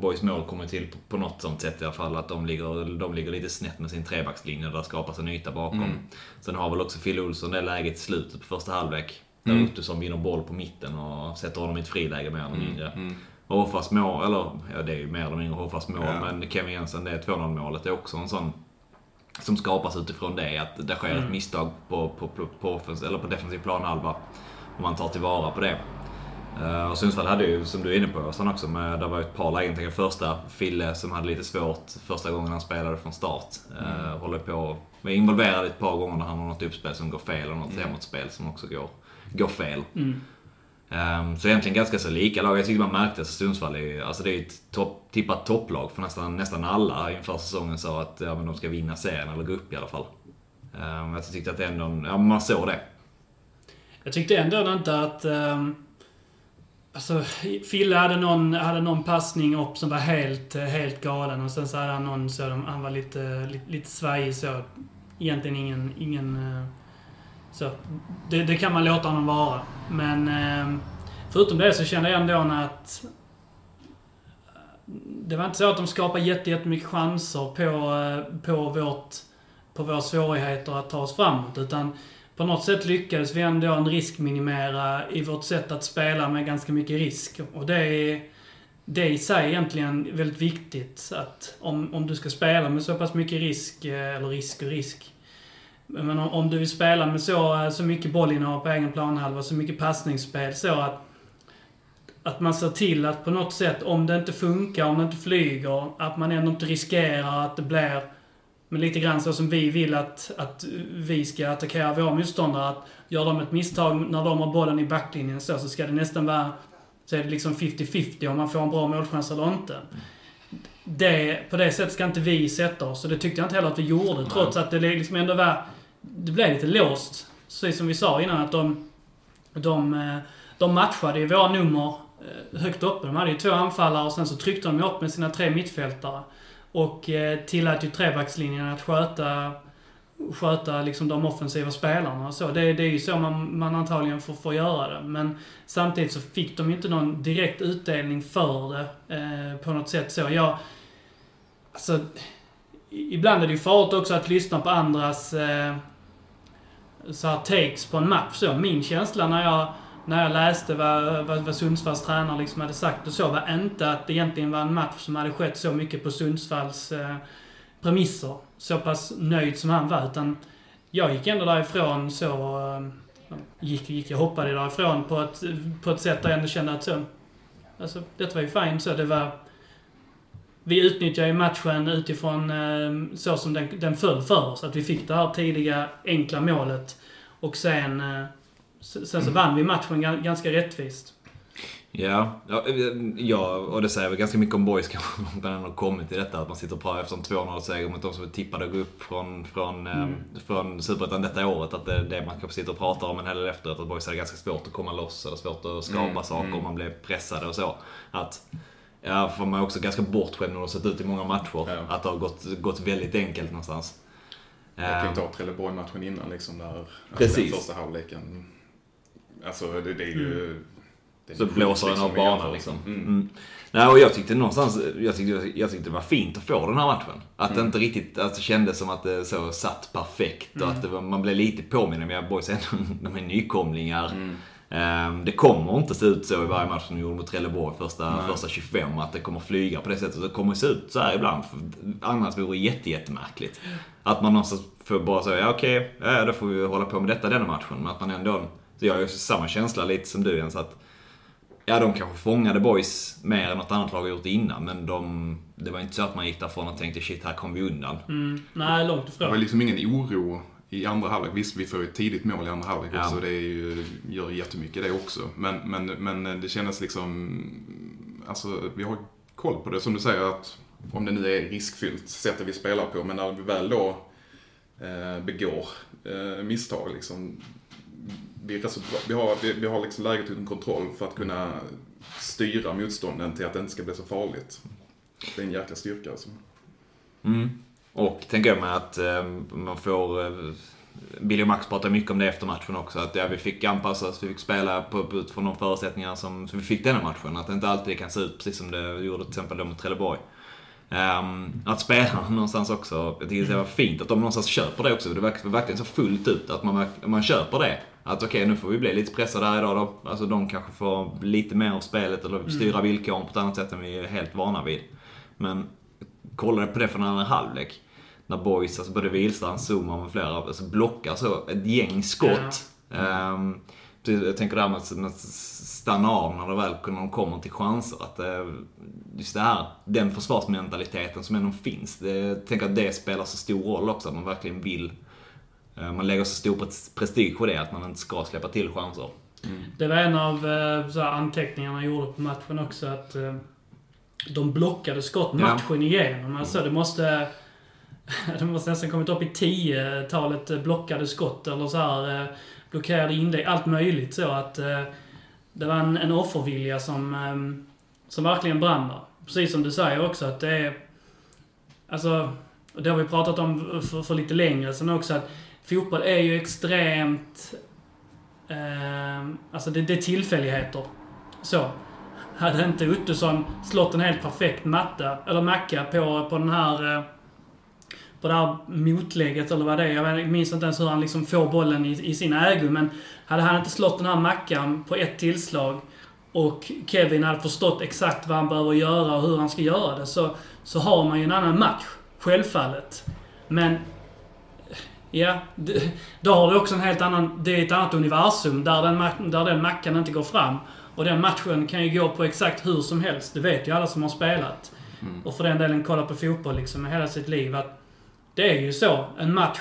[SPEAKER 4] Boys mål kommer till på, på något sånt sätt i alla fall, att de ligger, de ligger lite snett med sin trebackslinje, där skapas en yta bakom. Sen har väl också Phil Olsson det läget i slutet på första halvlek. Där
[SPEAKER 3] Mm.
[SPEAKER 4] Ottosson vinner boll på mitten och sätter honom i ett friläge mer eller mindre. Och Hoffas mål, eller ja det är ju mer eller mindre Hoffas mål,
[SPEAKER 3] Ja.
[SPEAKER 4] men Kevin Jensen, det är 2-0 målet, är också en sån som skapas utifrån det, att det sker ett misstag på, på, på, på, offens, eller på defensiv planhalva. Och man tar tillvara på det. Eh, och Sundsvall hade ju, som du är inne på Östan också, med, det var ett par lägen. Tänk första, Fille som hade lite svårt första gången han spelade från start. Uh, håller på, var involverad ett par gånger när han har något uppspel som går fel och något hemåtspel som också går, går fel. Ehm, Ehm, så egentligen ganska så lika lag. Jag tycker man märkte att Sundsvall är ju, alltså det är ju ett topp, tippat topplag för nästan, nästan alla inför säsongen sa att ja, men de ska vinna serien eller gå upp i alla fall. Um, jag tyckte att det ändå, ja man såg det.
[SPEAKER 2] Jag tyckte ändå inte att... Um, alltså, Fille hade någon, hade någon passning upp som var helt, helt galen och sen så hade han någon så han var lite, lite, lite svajig så. Egentligen ingen... ingen eh, så, det, det kan man låta honom vara. Men eh, förutom det så kände jag ändå att... Eh, det var inte så att de skapade jätte- jättemycket chanser på, eh, på, vårt, på våra svårigheter att ta oss framåt. Utan på något sätt lyckades vi ändå en riskminimera i vårt sätt att spela med ganska mycket risk. Och det är, det är i sig egentligen väldigt viktigt. Att om, om du ska spela med så pass mycket risk, eh, eller risk och risk. Men om, du vill spela med så, eh, så mycket bollinnehav på egen planhalva, så mycket passningsspel så att att man ser till att på något sätt, om det inte funkar, om det inte flyger, att man ändå inte riskerar att det blir men lite grann så som vi vill att, att vi ska attackera våra motståndare. Att gör de ett misstag när de har bollen i backlinjen så, så ska det nästan vara... Så är det liksom 50-50 om man får en bra målchans eller inte. Det, på det sättet ska inte vi sätta oss. Och det tyckte jag inte heller att vi gjorde. Trots att det liksom ändå var... Det blev lite låst. Precis som vi sa innan att de... De, eh, de matchade ju våra nummer eh, högt uppe. De hade ju två anfallare och sen så tryckte de upp med sina tre mittfältare. Och eh, tillät ju trebackslinjen att sköta, sköta liksom de offensiva spelarna och så. Det, det är ju så man, man antagligen får, får göra det. Men samtidigt så fick de ju inte någon direkt utdelning för det eh, på något sätt så. Jag, alltså, ibland är det ju farligt också att lyssna på andras eh, så här takes på en match. Så min känsla när jag, när jag läste vad, vad, vad Sundsvalls tränare liksom hade sagt och så, var inte att det egentligen var en match som hade skett så mycket på Sundsvalls eh, premisser. Så pass nöjd som han var, utan jag gick ändå därifrån så... Eh, gick gick, jag hoppade därifrån på ett, på ett sätt där jag ändå kände att så... Alltså, detta var ju fint så. Det var... Vi utnyttjade ju matchen utifrån eh, så som den, den föll för oss. Att vi fick det här tidiga, enkla målet. Och sen... Eh, sen så vann vi matchen ga- ganska rättvist.
[SPEAKER 4] Ja, ja, ja, och det säger väl ganska mycket om boys kanske, om man ändå kommit till detta. Att man sitter och pratar efter en 2-0-seger mot de som är tippade att gå upp från, från, mm. från Superettan detta året. Att det är det man kanske sitter och pratar om en hel del efteråt. Att boys hade ganska svårt att komma loss eller svårt att skapa
[SPEAKER 3] Mm,
[SPEAKER 4] saker
[SPEAKER 3] mm.
[SPEAKER 4] om man blev pressade och så. Att, ja, för man är också ganska bortskämd när har sett ut i många matcher.
[SPEAKER 3] Ja.
[SPEAKER 4] Att det har gått, gått väldigt enkelt någonstans.
[SPEAKER 3] Jag kan
[SPEAKER 4] Ehm,
[SPEAKER 3] ta Trelleborg-matchen innan liksom där.
[SPEAKER 4] Precis.
[SPEAKER 3] Den första halvleken. Alltså det, det är ju... det är
[SPEAKER 4] Så blåser den av
[SPEAKER 3] i
[SPEAKER 4] banan liksom.
[SPEAKER 3] Mm.
[SPEAKER 4] Mm. Nej, och jag tyckte någonstans, jag tyckte, jag tyckte det var fint att få den här matchen. Att det inte riktigt, att det kändes som att det så satt perfekt och att det var, man blev lite påmind om, jag boys ändå, de är nykomlingar. Ehm, det kommer inte se ut så i varje match som de gjorde mot Trelleborg första, första 25, att det kommer flyga på det sättet. Det kommer se ut så här ibland, för annars vore det jätte, jättemärkligt. Att man någonstans får bara säga, ja okej, ja, då får vi hålla på med detta denna matchen. Men att man ändå, så jag har ju samma känsla lite som du Jens, att Ja, de kanske fångade boys mer än något annat lag har gjort innan, men de, det var inte så att man gick därifrån och tänkte shit, här kom vi undan.
[SPEAKER 2] Mm. Nej, långt
[SPEAKER 3] Det var
[SPEAKER 2] ifrån.
[SPEAKER 3] liksom ingen oro i andra halvlek. Visst, vi får ju ett tidigt mål i andra halvlek
[SPEAKER 4] Ja.
[SPEAKER 3] också. Det är ju, gör jättemycket det också. Men, men, men det kändes liksom... Alltså, vi har koll på det. Som du säger, att om det nu är riskfyllt, sättet vi spelar på. Men när vi väl då eh, begår eh, misstag, liksom. Vi, vi har, vi, vi har liksom läget under kontroll för att kunna styra motstånden till att det inte ska bli så farligt. Det är en jäkla styrka alltså.
[SPEAKER 4] Mm. Och tänker jag mig att eh, man får... Eh, Billy och Max pratar mycket om det efter matchen också. Att ja, vi fick anpassa oss, vi fick spela på, utifrån de förutsättningar som, som vi fick denna matchen. Att det inte alltid kan se ut precis som det gjorde till exempel mot Trelleborg. Ehm, att spelarna någonstans också, jag tycker det var fint att de någonstans köper det också. Det verkar verkligen så fullt ut att man, man köper det. Att okej, nu får vi bli lite pressade här idag då. Alltså de kanske får lite mer av spelet eller styra villkoren på ett annat sätt än vi är helt vana vid. Men kollade på det från andra halvlek. När boys, alltså både Wihlstrand, Zuma med flera, alltså blockar så ett gäng skott. Ehm, så jag tänker det här med att stanna av när, det väl, när de kommer till chanser. Att, eh, just det här, den försvarsmentaliteten som ändå finns. Det, jag tänker att det spelar så stor roll också, att man verkligen vill eh, man lägger så stor pres- prestige på det, att man inte ska släppa till chanser.
[SPEAKER 2] Det var en av eh, så här, anteckningarna jag gjorde på matchen också, att de blockade skott
[SPEAKER 4] Ja.
[SPEAKER 2] matchen igenom. Alltså det måste... Det måste nästan kommit upp i tiotalet eh, blockade skott eller så här eh, blockerade inlägg, allt möjligt så att eh, det var en, en offervilja som, eh, som verkligen brann där. Precis som du säger också att det är... Alltså, det har vi pratat om för, för lite längre sedan också, att fotboll är ju extremt... Eh, alltså det, det är tillfälligheter. Så. Hade inte Ottosson slått en helt perfekt matta, eller macka på, på den här... Eh, på det här motlägget eller vad det är. Jag minns inte ens hur han liksom får bollen i, i sin ägo. Men hade han inte slått den här mackan på ett tillslag och Kevin hade förstått exakt vad han behöver göra och hur han ska göra det så, så har man ju en annan match. Självfallet. Men Ja, det, då har du också en helt annan... Det är ett annat universum där den, där den mackan inte går fram. Och den matchen kan ju gå på exakt hur som helst. Det vet ju alla som har spelat. Och för den delen kollat på fotboll liksom hela sitt liv. Att det är ju så. En match.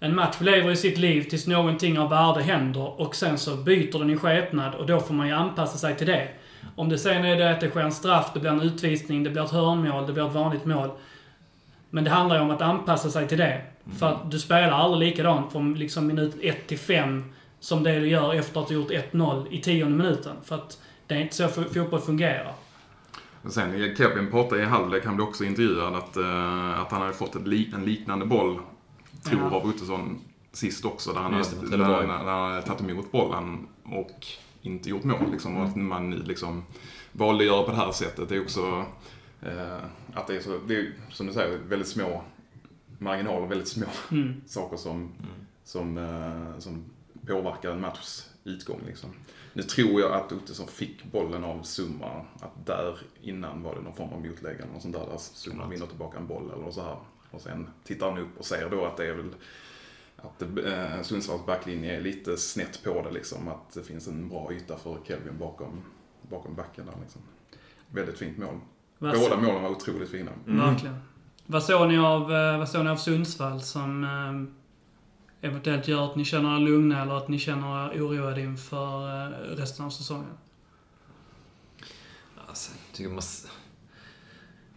[SPEAKER 2] En match lever i sitt liv tills någonting av värde händer och sen så byter den i skepnad och då får man ju anpassa sig till det. Om det sen är det att det sker en straff, det blir en utvisning, det blir ett hörnmål, det blir ett vanligt mål. Men det handlar ju om att anpassa sig till det. För att du spelar aldrig likadant från liksom minut 1 till 5 som det du gör efter att du gjort 1-0 i tionde minuten. För att det är inte så fo- fotboll fungerar.
[SPEAKER 3] Och sen, Kevin pratade i halvlek, han blev också intervjuad, att, eh, att han hade fått ett li, en liknande boll, tror
[SPEAKER 2] Ja.
[SPEAKER 3] av Ottosson, sist också. Där han,
[SPEAKER 4] Just
[SPEAKER 3] hade, han tagit emot bollen och inte gjort mål. Liksom, Och att man nu liksom valde att göra på det här sättet. Det är också eh, att det är så, det är, som du säger, väldigt små marginaler, väldigt små
[SPEAKER 2] Mm.
[SPEAKER 3] saker som, som, eh, som påverkar en matchs utgång liksom. Nu tror jag att Ottosson fick bollen av Summa, att där innan var det någon form av motlägg eller något sånt där, där Summa vinner tillbaka en boll eller så här. Och sen tittar han upp och ser då att det är väl att det, eh, Sundsvalls backlinje är lite snett på det liksom. Att det finns en bra yta för Kelvin bakom, bakom backen där liksom. Väldigt fint mål.
[SPEAKER 2] Vad
[SPEAKER 3] Båda målen var otroligt fina.
[SPEAKER 2] Verkligen. Vad såg ni av, eh, vad såg ni av Sundsvall som eh, eventuellt gör att ni känner er lugna eller att ni känner er oroade inför eh, resten av säsongen?
[SPEAKER 4] Alltså, jag tycker man...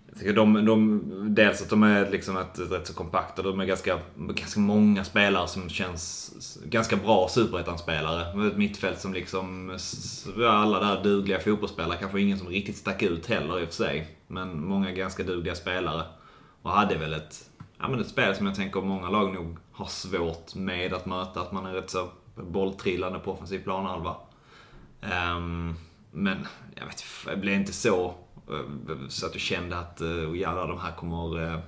[SPEAKER 4] Jag tycker de, de, dels att de är liksom ett, ett rätt så kompakta. De är ganska, ganska många spelare som känns ganska bra superettan-spelare. Ett mittfält som liksom... Alla där dugliga fotbollsspelare. Kanske ingen som riktigt stack ut heller i och för sig. Men många ganska dugliga spelare. Och hade väl ett, ja, men ett spel som jag tänker många lag nog har svårt med att möta. Att man är rätt så bolltrillande på offensiv planhalva. Ehm, men jag vet jag blev inte så eh, så att du kände att uh, jävlar, de här kommer eh,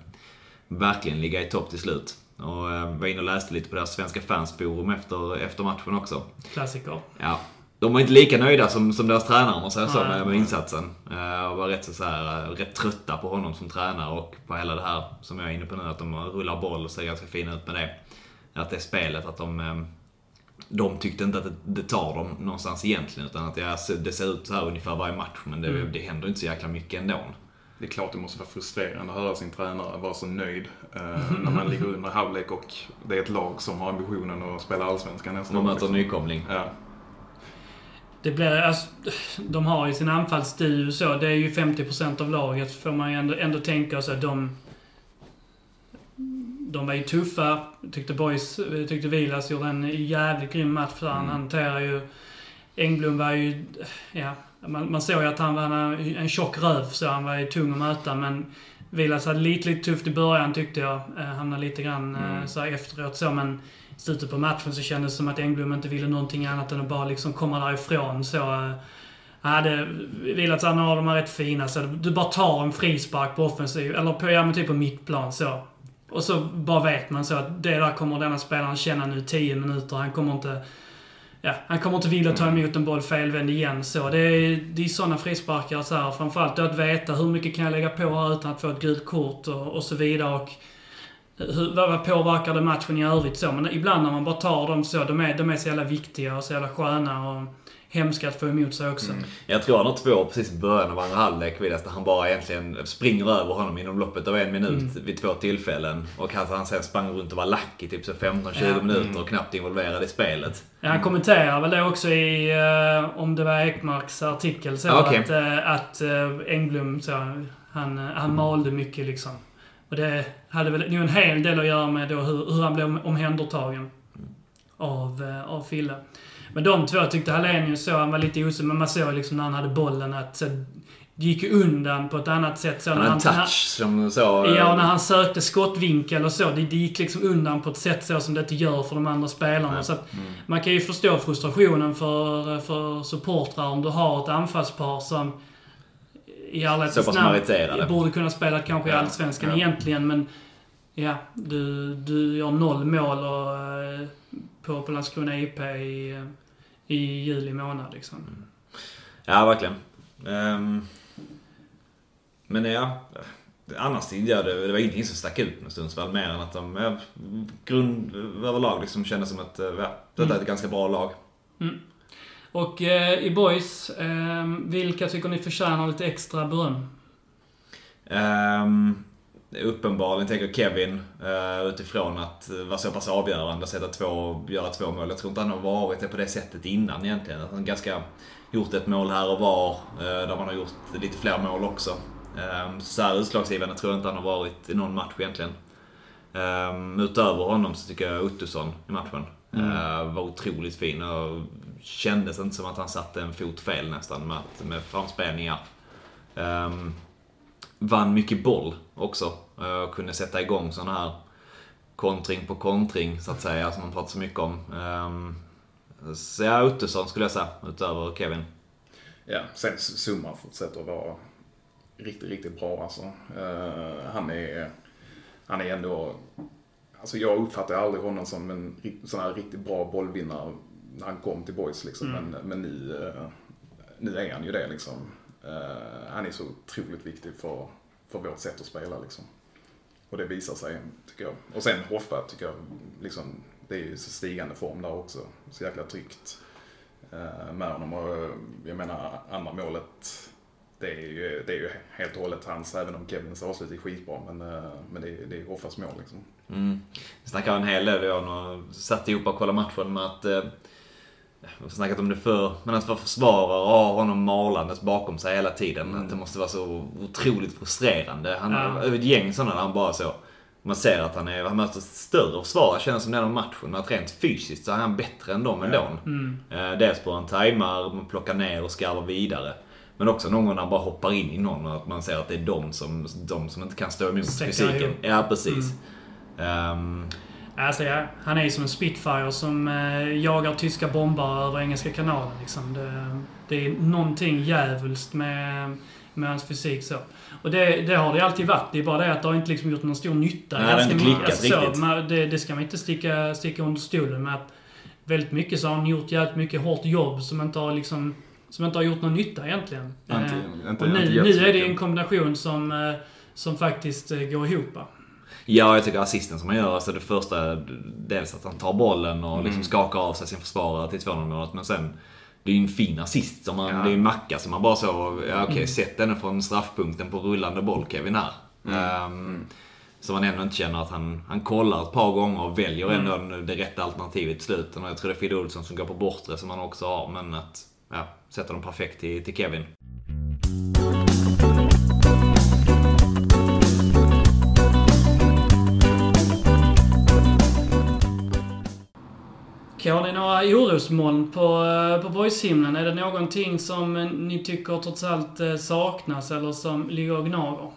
[SPEAKER 4] verkligen ligga i topp till slut. Och uh, var inne och läste lite på deras svenska fansforum efter, efter matchen också.
[SPEAKER 2] Klassiker.
[SPEAKER 4] Ja. De var inte lika nöjda som, som deras tränare om man säger så med, med insatsen. Uh, och var rätt, så, så här, eh, rätt trötta på honom som tränare och på hela det här som jag är inne på nu, att de rullar boll och ser ganska fina ut med det. Att det spelet, att de... eh, de tyckte inte att det, det tar dem någonstans egentligen, utan att ja, det ser ut så här ungefär varje match, men det,
[SPEAKER 2] Mm.
[SPEAKER 4] det händer inte så jäkla mycket ändå.
[SPEAKER 3] Det är klart det måste vara frustrerande att höra sin tränare vara så nöjd eh, när man ligger under halvlek och det är ett lag som har ambitionen att spela allsvenskan nästa
[SPEAKER 4] De
[SPEAKER 3] år,
[SPEAKER 4] möter en
[SPEAKER 3] liksom.
[SPEAKER 4] nykomling.
[SPEAKER 3] Ja.
[SPEAKER 2] Det blir, alltså, de har ju sin anfallsduo så. Det är ju 50% av laget får man ju ändå, ändå tänka sig. De, de var ju tuffa. Tyckte Boys, tyckte Vilas gjorde en jävligt grym match där. Han
[SPEAKER 3] Mm.
[SPEAKER 2] hanterar ju... Engblom var ju... Ja, man, man såg ju att han var en, en tjock röv så han var ju tung att möta men Vilas hade lite, lite tufft i början tyckte jag. Eh, hamnade lite grann eh,
[SPEAKER 3] Mm.
[SPEAKER 2] så här efteråt så men i slutet på matchen så kändes det som att Engblom inte ville någonting annat än att bara liksom komma därifrån. Så, eh, han hade velat att några av dem är rätt fina. Så du bara tar en frispark på offensiv, eller på, ja, men typ på mittplan så. Och så bara vet man så att det där kommer denna spelaren känna nu 10 minuter. Han kommer inte... Ja, han kommer inte vilja ta emot en boll felvänd igen. Så det är, det är sådana frisparkar så här. Framförallt att veta hur mycket kan jag lägga på här utan att få ett gult kort och, och så vidare. Och hur, vad påverkar det matchen i övrigt så? Men ibland när man bara tar dem så, de är, de är så jävla viktiga och så jävla sköna och hemska att få emot sig också.
[SPEAKER 4] Jag tror han har två precis i början av andra halvlek, där han bara egentligen springer över honom inom loppet av en minut vid två tillfällen. Och att han sen sprang runt och var lack i typ så 15-20
[SPEAKER 2] Ja.
[SPEAKER 4] minuter och knappt involverad i spelet.
[SPEAKER 2] Ja, han kommenterar väl det också i, eh, om det var Ekmarks artikel, så
[SPEAKER 4] Okej.
[SPEAKER 2] att, eh, att eh, Engblom så, han, han malde mycket liksom. Och det hade väl nog en hel del att göra med då hur, hur han blev omhändertagen av, av Fille. Men de två tyckte Hallenius så, han var lite osäker, men man såg liksom när han hade bollen att så, gick undan på ett annat sätt. Så
[SPEAKER 4] Han
[SPEAKER 2] när
[SPEAKER 4] hade en touch som så...
[SPEAKER 2] Ja, och när han sökte skottvinkel och så. Det, det gick liksom undan på ett sätt så som det inte gör för de andra spelarna.
[SPEAKER 4] Nej.
[SPEAKER 2] Så att Man kan ju förstå frustrationen för, för supportrar om du har ett anfallspar som i ärlighetens namn borde kunna spela kanske i
[SPEAKER 3] Ja,
[SPEAKER 2] Allsvenskan
[SPEAKER 3] ja.
[SPEAKER 2] egentligen, men ja, du, du gör noll mål och, eh, på, på Landskrona IP i, eh, i juli månad liksom.
[SPEAKER 4] Ja, verkligen. Ehm, men ja, annars ja, det, det var ingenting som stack ut med Sundsvall mer än att de ja, grund, överlag liksom kändes som att ja, detta är ett ganska bra lag.
[SPEAKER 2] Och eh, i Boys, eh, vilka tycker ni förtjänar lite extra beröm?
[SPEAKER 4] Um, uppenbarligen tänker Kevin eh, utifrån att vara så pass avgörande, sätta två, göra två mål. Jag tror inte han har varit det på det sättet innan egentligen. Han har ganska gjort ett mål här och var, eh, där man har gjort lite fler mål också. Um, så här utslagsgivande tror jag inte han har varit i någon match egentligen. Utöver honom så tycker jag Ottosson i matchen eh, var otroligt fin och kändes inte som att han satte en fot fel nästan med, att- med framspelningar. Um, vann mycket boll också. eh, Och kunde sätta igång sån här kontring på kontring, så att säga, som man pratar så mycket om. Ehm, Så ja, Ottosson skulle jag säga, utöver Kevin.
[SPEAKER 3] Ja, sen Summa fortsätter att vara riktigt, riktigt bra alltså. Eh, han är, han är ändå, alltså jag uppfattar aldrig honom som en sån här riktigt bra bollvinnare när han kom till Boys liksom.
[SPEAKER 2] Mm.
[SPEAKER 3] Men, men nu, eh, nu är han ju det liksom. Eh, han är så otroligt viktig för, för vårt sätt att spela liksom. Och det visar sig, tycker jag. Och sen Hoffa, tycker jag, liksom, det är ju så stigande form där också. Så jäkla tryggt eh, med honom. Och jag menar, andra målet, det är ju, det är ju helt och hållet hans, även om Kevins avslut är skitbra. Men, eh, men det, är, det är Hoffas mål liksom.
[SPEAKER 4] Mm. Vi snackade en hel del, jag och satt ihop och kollade matchen med att... Eh, vi har snackat om det förr, men att vara försvarare och ha honom malandes bakom sig hela tiden. Att det måste vara så otroligt frustrerande. Han
[SPEAKER 2] Ja.
[SPEAKER 4] har ett gäng sådana där han bara så... Man ser att han, är, han möter större försvarare, känns som den matchen. Att rent fysiskt så är han bättre än dem ändå.
[SPEAKER 2] Mm.
[SPEAKER 4] Eh, dels på han tajmar, plockar ner och skarvar vidare. Men också någon gång när han bara hoppar in i någon och att man ser att det är de som, de som inte kan stå emot fysiken. Ja, precis. Ehm,
[SPEAKER 2] Alltså, ja, han är ju som en Spitfire som eh, jagar tyska bombare över Engelska kanalen. Liksom. Det, det är någonting djävulskt med, med hans fysik. Så. Och det, det har det alltid varit. Det är bara det att det har inte liksom gjort någon stor nytta.
[SPEAKER 4] Nej, det har inte
[SPEAKER 2] mycket-
[SPEAKER 4] klickat
[SPEAKER 2] så,
[SPEAKER 4] riktigt.
[SPEAKER 2] man, det, det ska man inte sticka, sticka under stolen med. Att väldigt mycket så har han gjort jävligt mycket hårt jobb som inte har liksom som inte har gjort någon nytta egentligen.
[SPEAKER 3] Inte-
[SPEAKER 2] Eh,
[SPEAKER 3] inte-
[SPEAKER 2] och
[SPEAKER 3] inte
[SPEAKER 2] nu, nu är det en kombination som, eh, som faktiskt eh, går ihop.
[SPEAKER 4] Ja, jag tycker assisten som han gör, alltså det första, dels att han tar bollen och
[SPEAKER 3] Mm.
[SPEAKER 4] liksom skakar av sig sin försvarare till 2-0 målet, men sen det är ju en fin assist. Som man,
[SPEAKER 3] Ja.
[SPEAKER 4] Det är ju en macka som man bara så, ja okej,
[SPEAKER 2] Mm.
[SPEAKER 4] sätt den från straffpunkten på rullande boll Kevin här.
[SPEAKER 3] Mm.
[SPEAKER 4] Ehm, Så man ändå inte känner att han, han kollar ett par gånger och väljer
[SPEAKER 2] Mm.
[SPEAKER 4] ändå det rätta alternativet till slut. Jag tror det är Fidde Olsson som går på bortre som han också har, men att, ja, sätter dem perfekt till, till Kevin.
[SPEAKER 2] Har ni några orosmoln på, eh, på boyshimlen? Är det någonting som eh, ni tycker trots allt eh, saknas eller som ligger och gnager?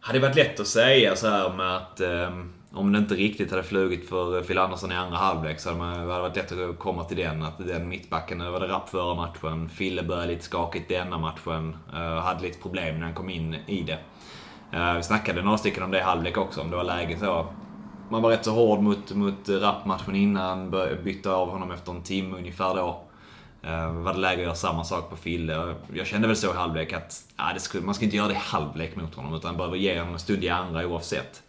[SPEAKER 4] Hade varit lätt att säga så här med att ehm, om det inte riktigt hade flugit för Phil Andersson i andra halvlek så hade man- det hade varit lätt att komma till den. Att den mittbacken, det var det rapp förra matchen. Fille började lite skakigt denna matchen. Uh, hade lite problem när han kom in i det. Eh, vi snackade några stycken om det i halvlek också, om det var läge så. Man var rätt så hård mot, mot Rapp-matchen innan, bytte av honom efter en timme ungefär då. Uh, var det läge att göra samma sak på Fille. Jag kände väl så i halvlek att ja, det skulle, man ska inte göra det i halvlek mot honom utan behöver ge honom en stund i andra oavsett.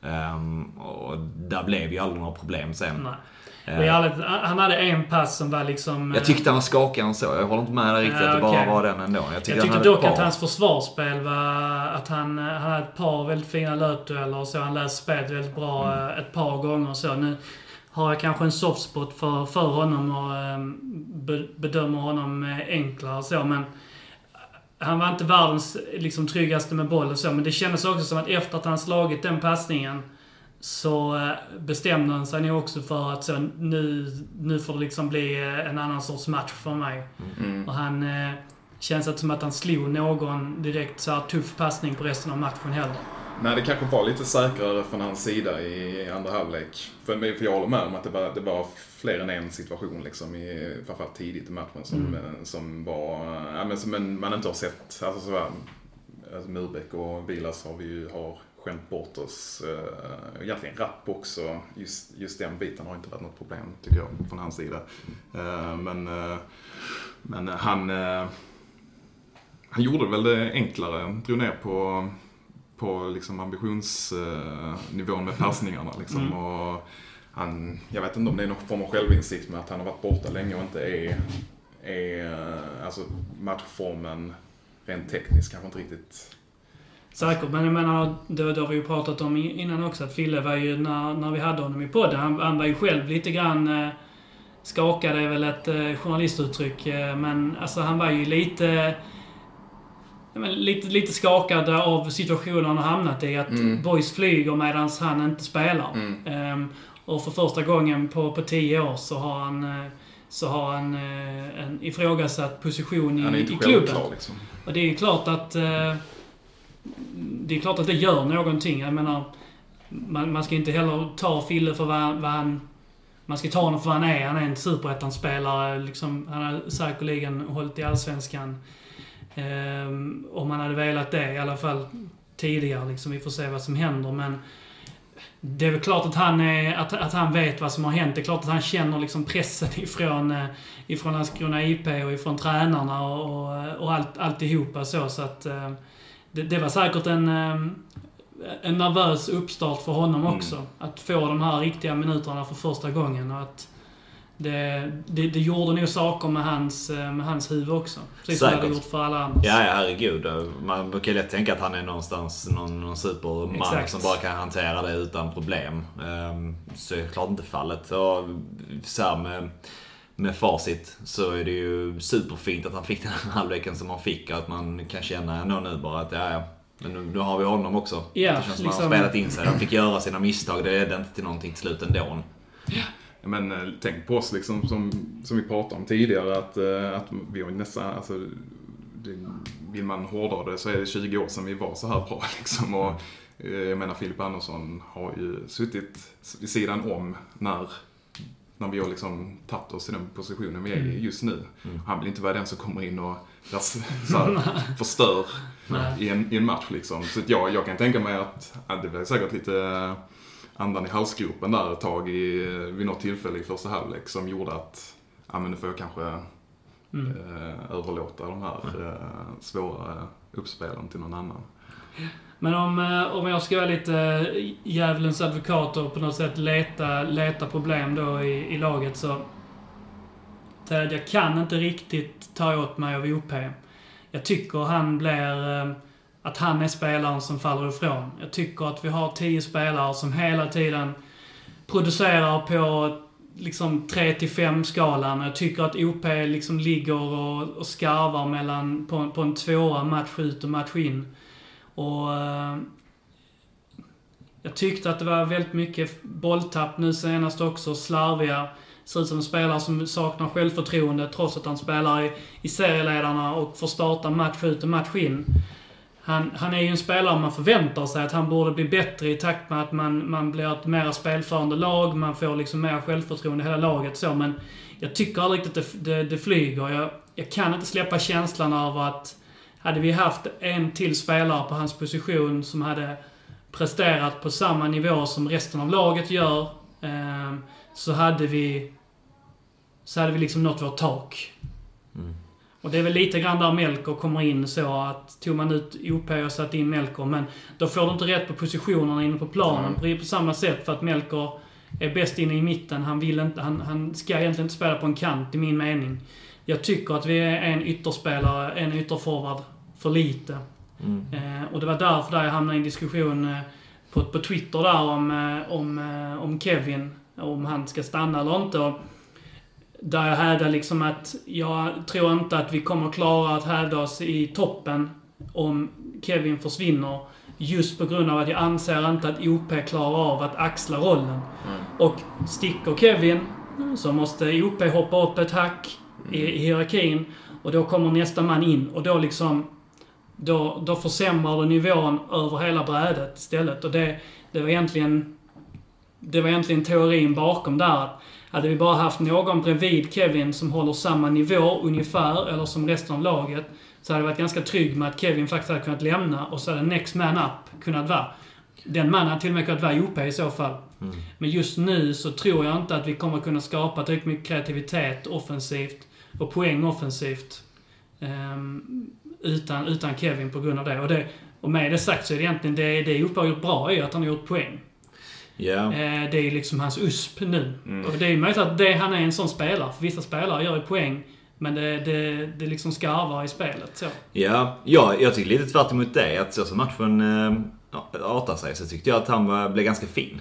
[SPEAKER 4] Um, och där blev ju aldrig några problem sen.
[SPEAKER 2] Nej.
[SPEAKER 4] Eh,
[SPEAKER 2] är ärligt, han hade en pass som var liksom... eh,
[SPEAKER 4] jag tyckte han var skakigare än så. Jag håller inte med dig riktigt
[SPEAKER 2] Ja,
[SPEAKER 4] att det bara
[SPEAKER 2] okej.
[SPEAKER 4] var den ändå. Jag tyckte,
[SPEAKER 2] Jag
[SPEAKER 4] han
[SPEAKER 2] tyckte dock att hans försvarsspel var... Att han, eh, han hade ett par väldigt fina löpdueller och så. Han läste spelet väldigt bra
[SPEAKER 4] Mm.
[SPEAKER 2] eh, ett par gånger och så. Nu har jag kanske en soft spot för, för honom och eh, be, bedömer honom eh, enklare och så, men han var inte världens liksom, tryggaste med boll och så, men det kändes också som att efter att han slagit den passningen så eh, bestämde han sig nog också för att så, nu, nu får det liksom bli eh, en annan sorts match för mig.
[SPEAKER 3] Mm.
[SPEAKER 2] Och han eh, känns inte som att han slog någon direkt så här tuff passning på resten av matchen heller.
[SPEAKER 3] Nej, det kanske var lite säkrare från hans sida i andra halvlek. För, för jag håller med om att det var, det var fler än en situation, liksom, i, framförallt tidigt i matchen, som,
[SPEAKER 2] Mm.
[SPEAKER 3] eh, som var... Ja, men som man inte har sett. Alltså, så här, alltså Murbeck och Vilas har vi ju har skämt bort oss. Uh, egentligen Rapp också. Just, just den biten har inte varit något problem, tycker jag, från hans sida. Eh, men, eh, men han... eh, han gjorde väl det enklare, drog ner på på liksom ambitionsnivån med passningarna. Liksom.
[SPEAKER 2] Mm.
[SPEAKER 3] Och han, jag vet inte om det är någon form av självinsikt med att han har varit borta länge och inte är, är eh, alltså matchformen rent tekniskt kanske inte riktigt...
[SPEAKER 2] Säkert, men jag menar, det, det har vi ju pratat om innan också, att Fille var ju, när, när vi hade honom i podden, han, han var ju själv lite grann eh, skakad är väl ett eh, journalistuttryck, eh, men alltså han var ju lite men lite, lite skakad av situationen han har hamnat i. Att
[SPEAKER 3] Mm.
[SPEAKER 2] boys flyger medan han inte spelar.
[SPEAKER 3] Mm.
[SPEAKER 2] Ehm, och för första gången på, på tio år så har han, eh, så har han eh, en ifrågasatt position i,
[SPEAKER 3] Han är
[SPEAKER 2] i klubben.
[SPEAKER 3] liksom.
[SPEAKER 2] Och det är ju klart att... Eh, det är klart att det gör någonting. Jag menar, man, man ska inte heller ta Fille för vad, han- vad han... Man ska ta honom för vad han är. Han är en superettan-spelare. Liksom, han har säkerligen hållit i Allsvenskan. Um, om han hade velat det, i alla fall tidigare. Liksom, vi får se vad som händer. Men det är väl klart att han, är, att, att han vet vad som har hänt. Det är klart att han känner liksom pressen ifrån, eh, ifrån Landskrona IP och ifrån tränarna och, och, och allt, alltihopa så. så att, eh, det, det var säkert en, eh, en nervös uppstart för honom också. Att få de här riktiga minuterna för första gången. Och att det, det, det gjorde nog saker med hans, eh, med hans huvud också. Precis som det hade gjort för alla andra.
[SPEAKER 4] Ja, ja, herregud. Man brukar lätt tänka att han är någonstans någon, någon superman
[SPEAKER 2] Exakt.
[SPEAKER 4] som bara kan hantera det utan problem. Ehm, Så är klart inte fallet. Och så här med, med facit så är det ju superfint att han fick den här halvleken som han fick. Och att man kan känna ändå nu bara att ja, ja. Men nu, nu har vi honom också.
[SPEAKER 2] Ja,
[SPEAKER 4] det känns som
[SPEAKER 2] liksom-
[SPEAKER 4] han har spelat in sig. Han fick göra sina misstag. Det ledde inte till någonting till slut ändå.
[SPEAKER 3] Ja, Men eh, tänk på oss liksom som, som vi pratade om tidigare att, eh, att vi har nästan, alltså, det, vill man hårdra det så är det 20 år sedan vi var så här bra liksom. Och, eh, jag menar Filip Andersson har ju suttit vid sidan om när, när vi har liksom tagit oss till den positionen vi är i just nu. Han vill inte vara den som kommer in och här, förstör i en, i en match liksom. Så jag, jag kan tänka mig att, att det var säkert lite eh, andan i halsgropen där ett tag i, vid något tillfälle i första halvlek som gjorde att, ja men nu får jag kanske eh, överlåta de här eh, svåra uppspelen till någon annan.
[SPEAKER 2] Men om, eh, om jag ska vara lite eh, djävulens advokat och på något sätt leta, leta problem då i, i laget så... Ted, jag kan inte riktigt ta åt mig av OP. Jag tycker han blir... Eh, att han är spelaren som faller ifrån. Jag tycker att vi har tio spelare som hela tiden producerar på liksom 3-5-skalan. Jag tycker att OP liksom ligger och, och skarvar mellan, på, på en tvåa match ut och match in. Och eh, jag tyckte att det var väldigt mycket bolltapp nu senast också, slarviga. Ser ut som en spelare som saknar självförtroende trots att han spelar i, i serieledarna och får starta match ut och match in. Han, han är ju en spelare man förväntar sig att han borde bli bättre i takt med att man, man blir ett mer spelförande lag, man får liksom mer självförtroende i hela laget så, men jag tycker aldrig riktigt att det, det, det flyger. Jag, jag kan inte släppa känslan av att hade vi haft en till spelare på hans position som hade presterat på samma nivå som resten av laget gör, eh, så hade vi så hade vi liksom nått vårt tak. Och det är väl lite grann där Melker kommer in så att tog man ut OP och satte in Melker, men då får du inte rätt på positionerna inne på planen på, på samma sätt för att Melker är bäst inne i mitten. Han vill inte, han, han ska egentligen inte spela på en kant i min mening. Jag tycker att vi är en ytterspelare, en ytterforward för lite. Eh, och det var därför där jag hamnade i en diskussion eh, på, på Twitter där om, eh, om, eh, om Kevin, om han ska stanna eller inte. Och där jag hävdar liksom att jag tror inte att vi kommer klara att hävda oss i toppen om Kevin försvinner. Just på grund av att jag anser inte att OP klarar av att axla rollen. Och sticker Kevin så måste OP hoppa upp ett hack i, i hierarkin och då kommer nästa man in och då liksom då, då försämrar du nivån över hela brädet istället. Och det, det var egentligen det var egentligen teorin bakom där. Hade vi bara haft någon bredvid Kevin som håller samma nivå ungefär, eller som resten av laget, så hade jag varit ganska trygg med att Kevin faktiskt hade kunnat lämna och så hade next man up kunnat vara. Den mannen hade till och med kunnat vara OP i så fall. Men just nu så tror jag inte att vi kommer kunna skapa tillräckligt mycket kreativitet offensivt och poäng offensivt. ehm, utan, utan Kevin på grund av det. Och, det. och med det sagt så är det egentligen det, det Joppe har gjort bra är att han har gjort poäng. Eh, det är liksom hans USP nu. Och det är möjligt att det, han är en sån spelare. För vissa spelare gör ju poäng, men det, det, det liksom skarvar i spelet. Så.
[SPEAKER 4] Ja, ja, jag tycker lite tvärt emot det. Att så som matchen eh, artar sig så tyckte jag att han var, blev ganska fin.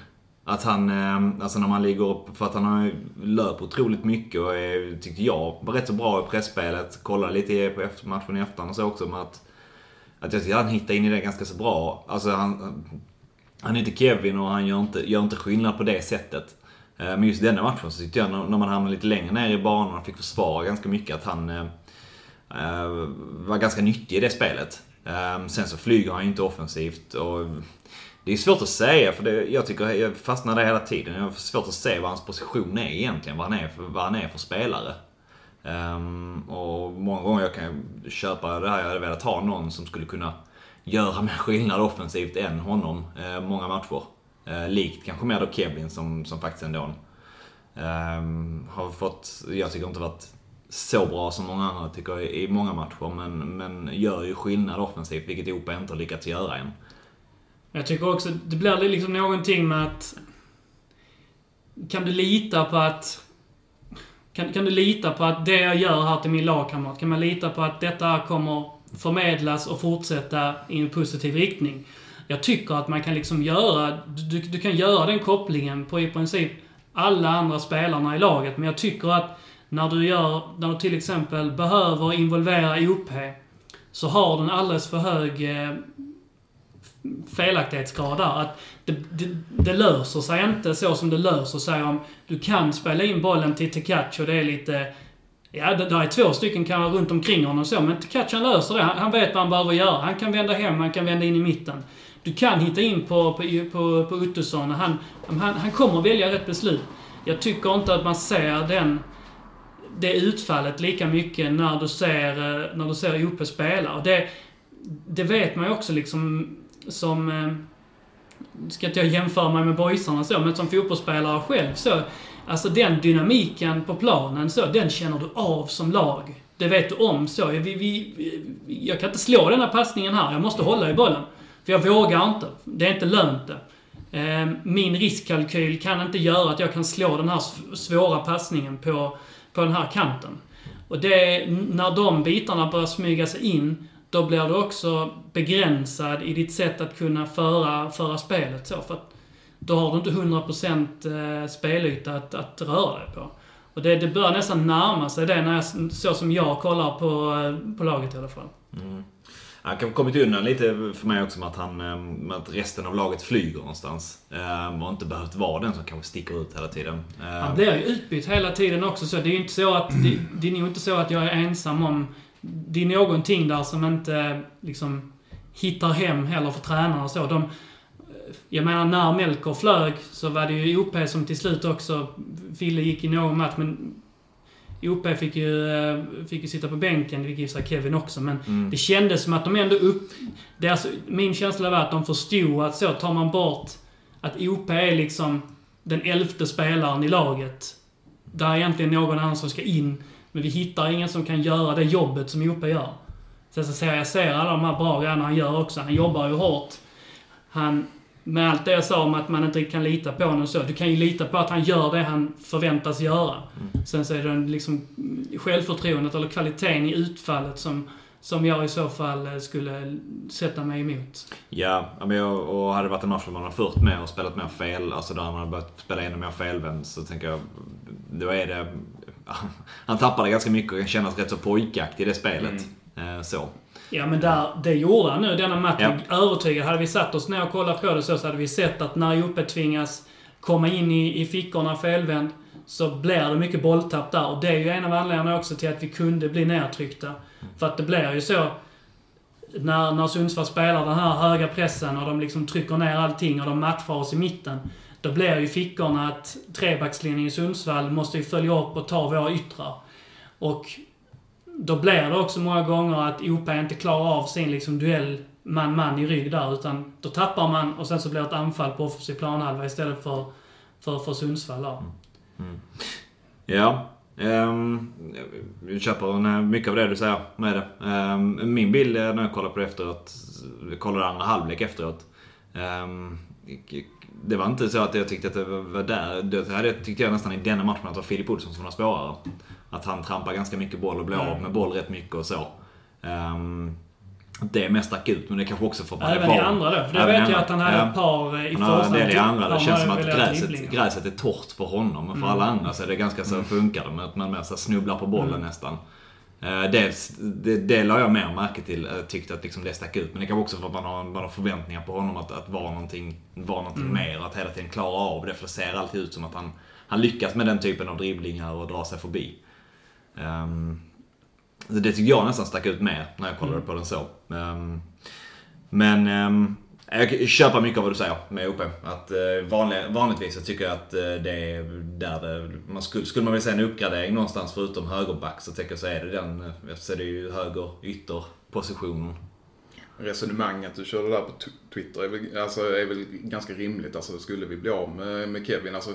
[SPEAKER 4] Att han, ehm, alltså när man ligger upp, för att han har löpt otroligt mycket och är, tyckte jag, var rätt så bra i pressspelet. Kollade lite på matchen i efterhand och så också. Men att, att jag tyckte han hittade in i det ganska så bra. Alltså han, han är inte Kevin och han gör inte, gör inte skillnad på det sättet. Eh, men just denna matchen så tyckte jag när man hamnade lite längre ner i banan och fick försvara ganska mycket att han äh, var ganska nyttig i det spelet. Äh, Sen så flyger han ju inte offensivt och det är svårt att säga för det, jag tycker jag fastnar där hela tiden. Jag har svårt att se vad hans position är egentligen, vad han är för, vad han är för spelare. Um, och många gånger jag kan köpa det här, jag hade velat ha någon som skulle kunna göra mer skillnad offensivt än honom uh, många matcher. Uh, likt kanske mer då Kevin som, som faktiskt ändå um, har fått, jag tycker inte varit så bra som många andra tycker i, i många matcher. Men, men gör ju skillnad offensivt, vilket Opa inte har lyckats göra än.
[SPEAKER 2] Jag tycker också, det blir liksom någonting med att... Kan du lita på att... Kan, kan du lita på att det jag gör här till min lagkamrat, kan man lita på att detta kommer förmedlas och fortsätta i en positiv riktning? Jag tycker att man kan liksom göra, du, du kan göra den kopplingen på i princip alla andra spelarna i laget, men jag tycker att när du gör, när du till exempel behöver involvera OP, så har du en alldeles för hög eh, felaktighetsgrad där. Att det, det, det, löser sig inte så som det löser sig om du kan spela in bollen till Tekachi och det är lite... Ja, det, där är två stycken kan runt omkring honom och så, men Tekachi han löser det. Han, han, vet vad han behöver göra. Han kan vända hem, han kan vända in i mitten. Du kan hitta in på, på, på, på Ottosson. Han, han, han kommer välja rätt beslut. Jag tycker inte att man ser den, det utfallet lika mycket när du ser, eh, när du ser Ope spela. Det, det vet man ju också liksom som... Eh, ska inte jag jämföra mig med boysarna så, men som fotbollsspelare själv så. Alltså den dynamiken på planen så, den känner du av som lag. Det vet du om så. Vi, vi, jag kan inte slå den här passningen här, jag måste hålla i bollen. För jag vågar inte. Det är inte lönt det. Eh, min riskkalkyl kan inte göra att jag kan slå den här svåra passningen på, på den här kanten. Och det, när de bitarna börjar smyga sig in, då blir du också begränsad i ditt sätt att kunna föra, föra spelet så. För att då har du inte 100% eh, spelyta att, att röra dig på. Och det, det börjar nästan närma sig det när jag, så som jag kollar på, eh, på laget i alla fall. Mm.
[SPEAKER 4] Han kan kommit undan lite för mig också med att, han, med att resten av laget flyger någonstans. Och inte behövt vara den som kanske sticker ut hela tiden.
[SPEAKER 2] Han blir ju utbytt hela tiden också så det är ju inte så att... Det, det är nog inte så att jag är ensam om det är någonting där som inte liksom hittar hem heller för tränarna och så. De, jag menar, när Melker flög så var det ju OP som till slut också... Fille gick i någon match, men OP fick ju, eh, fick ju sitta på bänken, vilket gissar Kevin också, men mm. det kändes som att de ändå upp... Det alltså, min känsla var att de förstod att så tar man bort... Att OP är liksom den elfte spelaren i laget. Där är egentligen någon annan som ska in men vi hittar ingen som kan göra det jobbet som Joppe gör. Sen så ser jag ser alla de här bra grejerna han gör också. Han jobbar ju hårt. Han, med allt det jag sa om att man inte kan lita på honom så. Du kan ju lita på att han gör det han förväntas göra. Mm. Sen så är det liksom självförtroendet eller kvaliteten i utfallet som, som jag i så fall skulle sätta mig emot.
[SPEAKER 4] Ja, och hade det varit en match där man har fört mer och spelat mer fel, alltså där man har börjat spela ännu mer felvänd, så tänker jag, då är det han tappade ganska mycket och kännas rätt så pojkaktig i det spelet. Mm. Så.
[SPEAKER 2] Ja men där, det gjorde han nu denna matchen. Ja. Övertygad. Hade vi satt oss ner och kollat på det så, så hade vi sett att när Joppe tvingas komma in i, i fickorna felvänd så blir det mycket bolltapp där. Och det är ju en av anledningarna också till att vi kunde bli nedtryckta. Mm. För att det blir ju så när, när Sundsvall spelar den här höga pressen och de liksom trycker ner allting och de matchar oss i mitten. Då blir ju fickorna att trebackslinjen i Sundsvall måste ju följa upp och ta våra yttrar. Och då blir det också många gånger att OP inte klarar av sin liksom duell man-man i rygg där, utan då tappar man och sen så blir det ett anfall på offensiv planhalva istället för, för, för Sundsvall där. Mm.
[SPEAKER 4] Mm. Ja. Um, jag köper eh, mycket av det du säger med det. Um, min bild när jag kollar på det efteråt, kollade andra halvlek efteråt. Um, ehm, det var inte så att jag tyckte att det var där. Det hade, tyckte jag nästan i denna matchen att det var Filip Olsson som var svårare. Att han trampar ganska mycket boll och blir av mm. med boll rätt mycket och så. Um, det är mest akut, men det är kanske också för att
[SPEAKER 2] man är Även i andra då? För det vet jag att han hade ett par eh, i
[SPEAKER 4] första. Han har en del i andra. Det känns som att gräset, gräset är torrt för honom. Men för mm. alla andra så är det ganska så mm. funkar det. Med att man mer snubblar på bollen mm. nästan. Eh, dels, det, det la jag mer märke till. Jag tyckte att liksom det stack ut. Men det kan också för att man har, man har förväntningar på honom att, att vara någonting, vara någonting mm. mer. Att hela tiden klara av det. För det ser alltid ut som att han, han lyckas med den typen av dribblingar och dra sig förbi. Um, det tycker jag nästan stack ut mer när jag kollade mm. på den så. Um, men um, jag köper mycket av vad du säger med OP. Att eh, vanliga, vanligtvis så tycker jag att eh, det är där det, man skulle, skulle man vilja säga en uppgradering någonstans förutom högerback så tänker jag så är det den, eh, så är ju höger ytterpositionen.
[SPEAKER 3] resonemanget du körde där på Twitter är väl, alltså, är väl ganska rimligt. Alltså, skulle vi bli av med, med Kevin, alltså,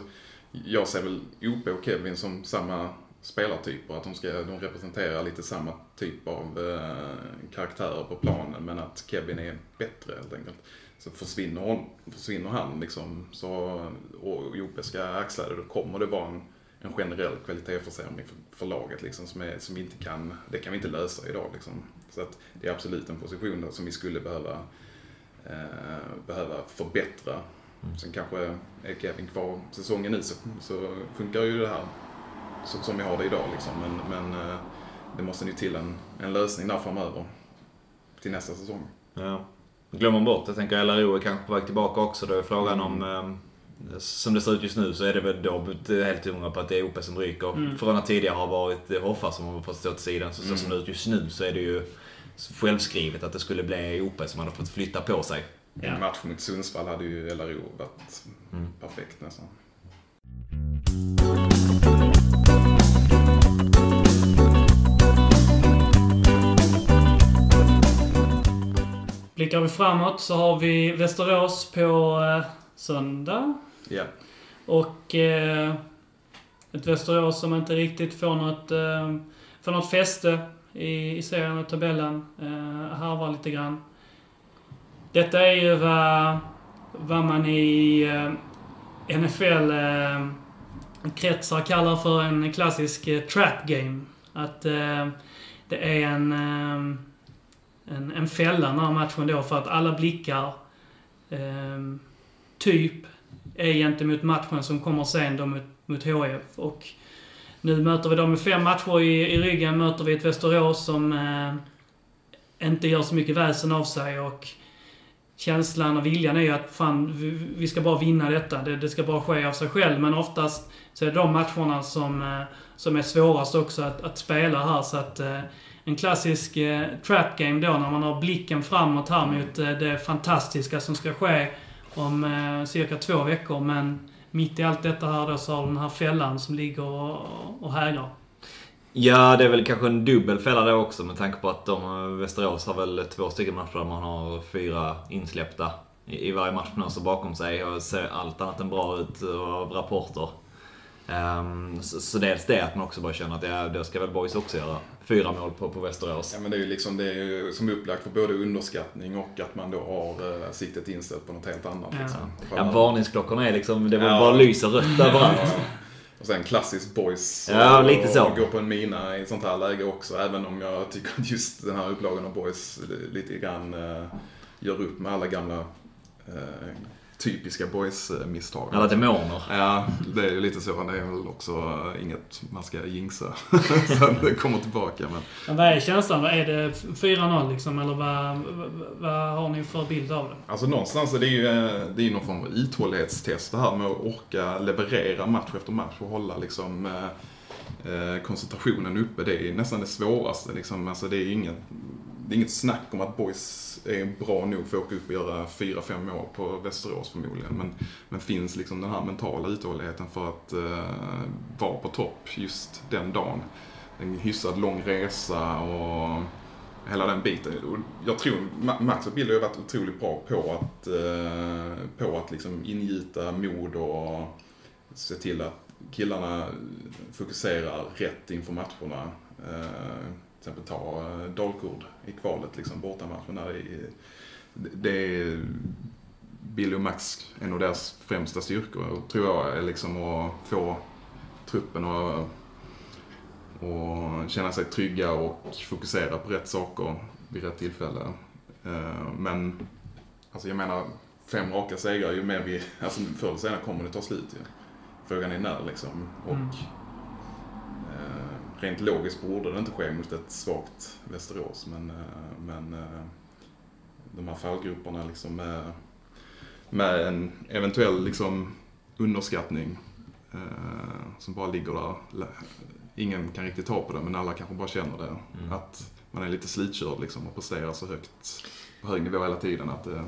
[SPEAKER 3] jag ser väl OP och Kevin som samma spelartyper. Att de, ska, de representerar lite samma typ av eh, karaktärer på planen, men att Kevin är bättre helt enkelt. Så försvinner, hon, försvinner han liksom, så, och Jope ska axla det, då kommer det vara en, en generell kvalitetsförsämring för, för laget liksom, som, är, som inte kan, det kan vi inte lösa idag liksom. Så att det är absolut en position som vi skulle behöva, eh, behöva förbättra. Sen kanske är Kevin kvar säsongen ut så, så funkar ju det här så, som vi har det idag liksom. Men, men eh, det måste ju till en, en lösning där framöver. Till nästa säsong.
[SPEAKER 4] Ja. Glömmer bort, jag tänker LRO är kanske på väg tillbaka också. Då är frågan om... Eh, som det ser ut just nu så är det väl då helt hundra på att det är OP som ryker.
[SPEAKER 2] Mm.
[SPEAKER 4] Från att tidigare har varit Hoffa som har fått stå till sidan. Så, så som det ser ut just nu så är det ju självskrivet att det skulle bli OP som hade fått flytta på sig.
[SPEAKER 2] Ja.
[SPEAKER 3] En match mot Sundsvall hade ju LRO varit perfekt nästan.
[SPEAKER 2] Blickar vi framåt så har vi Västerås på eh, söndag.
[SPEAKER 3] Ja.
[SPEAKER 2] Och eh, ett Västerås som inte riktigt får något, eh, får något fäste i, i serien och tabellen. Eh, harvar lite grann. Detta är ju vad, vad man i eh, NFL eh, kretsar kallar för en klassisk eh, trap game. Att eh, det är en, eh, en, en fälla den här matchen då för att alla blickar eh, typ är gentemot matchen som kommer sen då mot, mot HF. Och nu möter vi dem med fem matcher i, i ryggen, möter vi ett Västerås som eh, inte gör så mycket väsen av sig och känslan och viljan är ju att fan, vi, vi ska bara vinna detta. Det, det ska bara ske av sig själv. Men oftast så är det de matcherna som, eh, som är svårast också att, att spela här. Så att eh, en klassisk eh, trap game då när man har blicken framåt här mot eh, det fantastiska som ska ske om eh, cirka två veckor. Men mitt i allt detta här då så har den här fällan som ligger och, och hägrar.
[SPEAKER 4] Ja, det är väl kanske en dubbel fälla då också med tanke på att de, eh, Västerås har väl två stycken matcher där man har fyra insläppta i, i varje match nu så bakom sig och ser allt annat än bra ut av rapporter. Ehm, så, så dels det att man också bara känner att ja, det ska väl boys också göra. Fyra mål på, på Västerås.
[SPEAKER 3] Ja men det är ju liksom, det är ju som upplagt för både underskattning och att man då har uh, siktet inställt på något helt annat.
[SPEAKER 2] Ja.
[SPEAKER 3] Liksom.
[SPEAKER 4] Ja,
[SPEAKER 3] att-
[SPEAKER 4] varningsklockorna är liksom, det
[SPEAKER 3] Ja.
[SPEAKER 4] bara lyser rött överallt.
[SPEAKER 3] Ja. Och sen klassiskt boys.
[SPEAKER 4] Ja,
[SPEAKER 3] och,
[SPEAKER 4] lite så.
[SPEAKER 3] Och gå på en mina i ett sånt här läge också. Även om jag tycker att just den här upplagan av boys lite grann uh, gör upp med alla gamla uh, typiska boys-misstag.
[SPEAKER 4] Alla demoner.
[SPEAKER 3] Ja, det är ju lite så. Det är väl också eh, inget man ska jinxa. Sen det kommer tillbaka. Men
[SPEAKER 2] Men vad är känslan? Är det 4-0 liksom? Eller vad, vad, har ni för bild av det?
[SPEAKER 3] Alltså någonstans är det ju eh, det är ju någon form av uthållighetstest det här med att orka leverera match efter match och hålla liksom eh, koncentrationen uppe. Det är nästan det svåraste liksom. Alltså det är inget, det är inget snack om att boys är bra nog för att åka upp och göra 4-5 mål på Västerås förmodligen. Men, men finns liksom den här mentala uthålligheten för att eh, vara på topp just den dagen. En hyfsat lång resa och hela den biten. Och jag tror Max och Bill har varit otroligt bra på att, eh, på att liksom ingjuta mod och se till att killarna fokuserar rätt inför matcherna. Eh, till exempel ta eh, Dalkurd i kvalet, liksom bortamatchen där. i- Det det är Billy och Max, en av deras främsta styrkor, tror jag, är liksom att få truppen att och känna sig trygga och fokusera på rätt saker vid rätt tillfälle. Eh, men, alltså jag menar, fem raka segrar, ju mer vi, alltså förr eller senare kommer det ta slut ju. Frågan är när liksom. Och
[SPEAKER 2] Mm
[SPEAKER 3] rent logiskt borde det inte ske mot ett svagt Västerås, men, eh, men eh, de här fallgroparna liksom med, med en eventuell liksom underskattning eh, som bara ligger där. Ingen kan riktigt ta på det, men alla kanske bara känner det.
[SPEAKER 4] Mm.
[SPEAKER 3] Att man är lite slitkörd liksom och presterar så högt, på hög nivå hela tiden att det...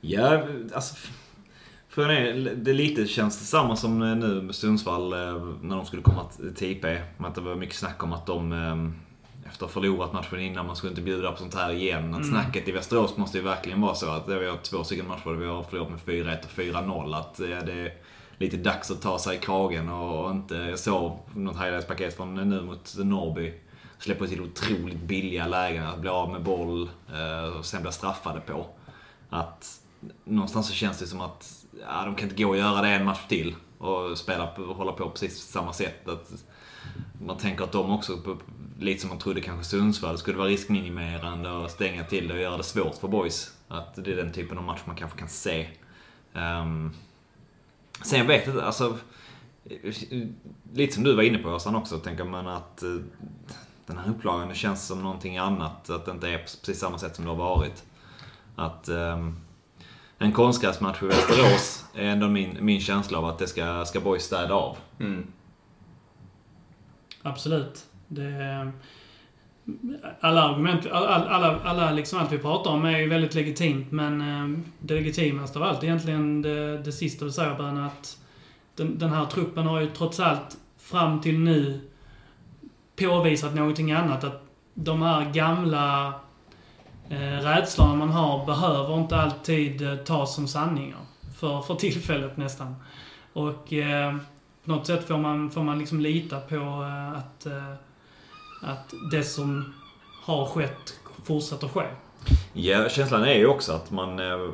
[SPEAKER 4] Ja, alltså... För det, det lite känns detsamma som eh, nu med Sundsvall eh, när de skulle komma till IP. Att det var mycket snack om att de... eh, efter att ha förlorat matchen innan, man skulle inte bjuda på sånt här igen. Att snacket i Västerås måste ju verkligen vara så att vi har två stycken matcher där vi har förlorat med 4-1 och 4-0. Att eh, det är lite dags att ta sig i kragen och inte... Jag såg något highlights-paket från nu mot Norrby. Släpper till otroligt billiga lägen, att bli av med boll och sen bli straffade på. Att någonstans så känns det som att ja, de kan inte gå och göra det en match till och spela och hålla på precis samma sätt. Att man tänker att de också, lite som man trodde kanske Sundsvall, skulle vara riskminimerande och stänga till det och göra det svårt för boys. Att det är den typen av match man kanske kan se. Um, sen jag vet inte, alltså... Lite som du var inne på Åsan också, tänker man att eh, den här upplagan, det känns som någonting annat. Att det inte är på precis samma sätt som det har varit. Att um, en konstgräsmatch i Västerås är ändå min, min känsla av att det ska, ska boys städa av.
[SPEAKER 3] Mm.
[SPEAKER 2] Absolut. Det, alla argument, alla, alla, alla liksom allt vi pratar om är ju väldigt legitimt, men eh, det legitimaste av allt är egentligen det, det sista du säger, Bern, att den, den här truppen har ju trots allt fram till nu påvisat någonting annat. Att de här gamla Eh, rädslorna man har behöver inte alltid eh, tas som sanningar. För, för tillfället nästan. Och eh, på något sätt får man, får man liksom lita på eh, att, eh, att det som har skett fortsätter ske.
[SPEAKER 4] Ja, känslan är ju också att man... eh,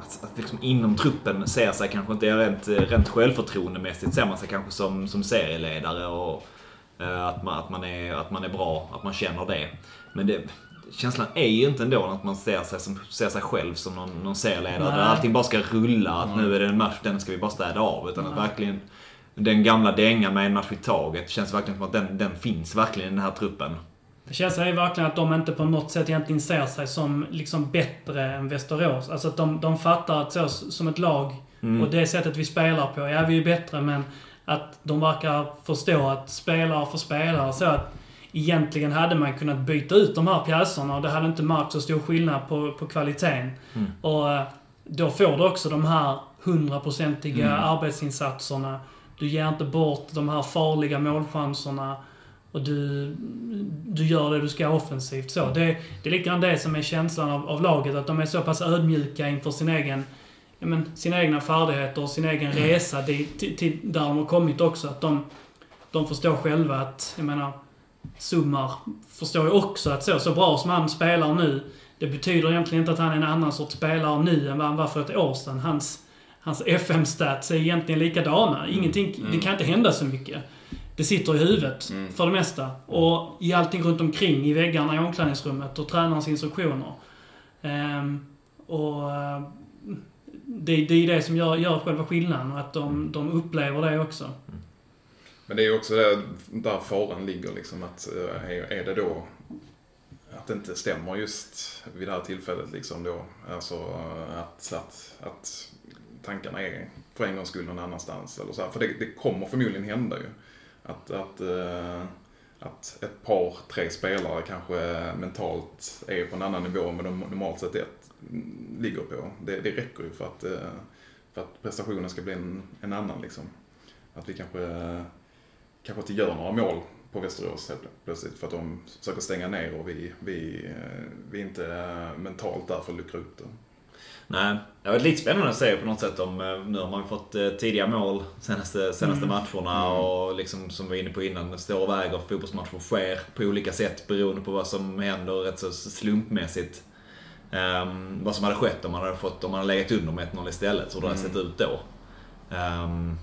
[SPEAKER 4] Att, att liksom inom truppen ser sig kanske inte rent, rent självförtroendemässigt ser man sig kanske som, som serieledare och eh, att man, att, man är, att man är bra, att man känner det. Men det, känslan är ju inte ändå att man ser sig, som, ser sig själv som någon, någon serieledare där
[SPEAKER 2] Nej.
[SPEAKER 4] allting bara ska rulla, att nu är det en match, den ska vi bara städa av. Utan att verkligen den gamla dängan med en match i taget känns verkligen som att den, den finns verkligen i den här truppen.
[SPEAKER 2] Det känns ju verkligen att de inte på något sätt egentligen ser sig som liksom bättre än Västerås. Alltså att de, de fattar att så, som ett lag och det sättet vi spelar på, ja vi är bättre men att de verkar förstå att spelare för spelare så att egentligen hade man kunnat byta ut de här pjäserna och det hade inte märkt så stor skillnad på, på kvaliteten. Och eh, då får du också de här hundraprocentiga arbetsinsatserna. Du ger inte bort de här farliga målchanserna. Och du, du gör det du ska offensivt. Så det, det är lite grann det som är känslan av, av laget. Att de är så pass ödmjuka inför sin egen, ja, men, sina egna färdigheter och sin egen resa dit, till, till där de har kommit också. Att de, de förstår själva att, jag menar, Summar förstår ju också att så, så bra som han spelar nu, det betyder egentligen inte att han är en annan sorts spelare nu än vad han var för ett år sedan. Hans, hans FM-stats är egentligen likadana. Ingenting, Det kan inte hända så mycket. Det sitter i huvudet för det mesta. Och i allting runt omkring, i väggarna i omklädningsrummet och tränarens instruktioner. Ehm, och eh, det, det är det som gör, gör själva skillnaden och att de, de upplever det också.
[SPEAKER 3] Men det är ju också där, där faran ligger liksom att eh, är, det då att det inte stämmer just vid det här tillfället liksom då. Alltså eh, att, att, att tankarna är för en gångs skull någon annanstans eller så här. För det, det kommer förmodligen hända ju. Att, att, eh, att ett par, tre spelare kanske mentalt är på en annan nivå än vad de normalt sett ett, ligger på. Det, det räcker ju för att, för att prestationen ska bli en, en annan liksom. Att vi kanske, kanske inte gör några mål på Västerås helt plötsligt för att de försöker stänga ner och vi, vi, eh, vi är inte eh, mentalt där för att luckra upp det.
[SPEAKER 4] Nej, det har varit lite spännande att se på något sätt om... eh, Nu har man fått tidiga mål senaste, senaste matcherna och liksom som vi var inne på innan, står och väger. Fotbollsmatcher sker på olika sätt beroende på vad som händer rätt så slumpmässigt. Um, vad som hade skett om man hade, fått, om man hade legat under med 1-0 istället, hur det hade sett ut då. Um,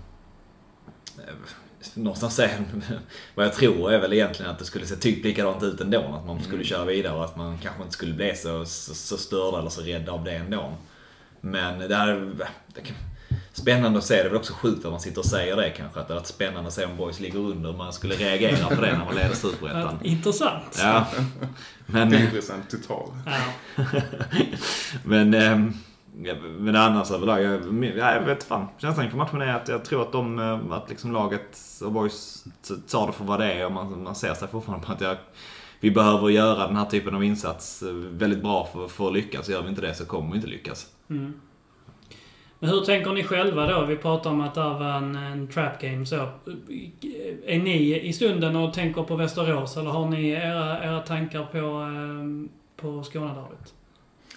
[SPEAKER 4] någonstans är, vad jag tror är väl egentligen att det skulle se typ likadant ut ändå. Att man skulle köra vidare och att man kanske inte skulle bli så, så, så störd eller så rädd av det ändå. Men det här det kan, Spännande att se. Det är väl också sjukt att man sitter och säger det kanske. Att det varit spännande att se om boys ligger under. Man skulle reagera på det när man leder Superettan.
[SPEAKER 2] Intressant.
[SPEAKER 4] Ja. Men...
[SPEAKER 3] Tillfredsställande total.
[SPEAKER 2] Ja.
[SPEAKER 4] Men, ja, men annars överlag, jag, jag vet fan. Känslan inför matchen är att jag tror att de, eh, att liksom laget och boys tar det för vad det är och man, man ser sig fortfarande på att jag, vi behöver göra den här typen av insats eh, väldigt bra för, för att lyckas. Gör vi inte det så kommer vi inte lyckas.
[SPEAKER 2] Mm. Men hur tänker ni själva då? Vi pratar om att det var en, en trap game så. Är ni i stunden och tänker på Västerås eller har ni era, era tankar på, eh, på Skånederbyt?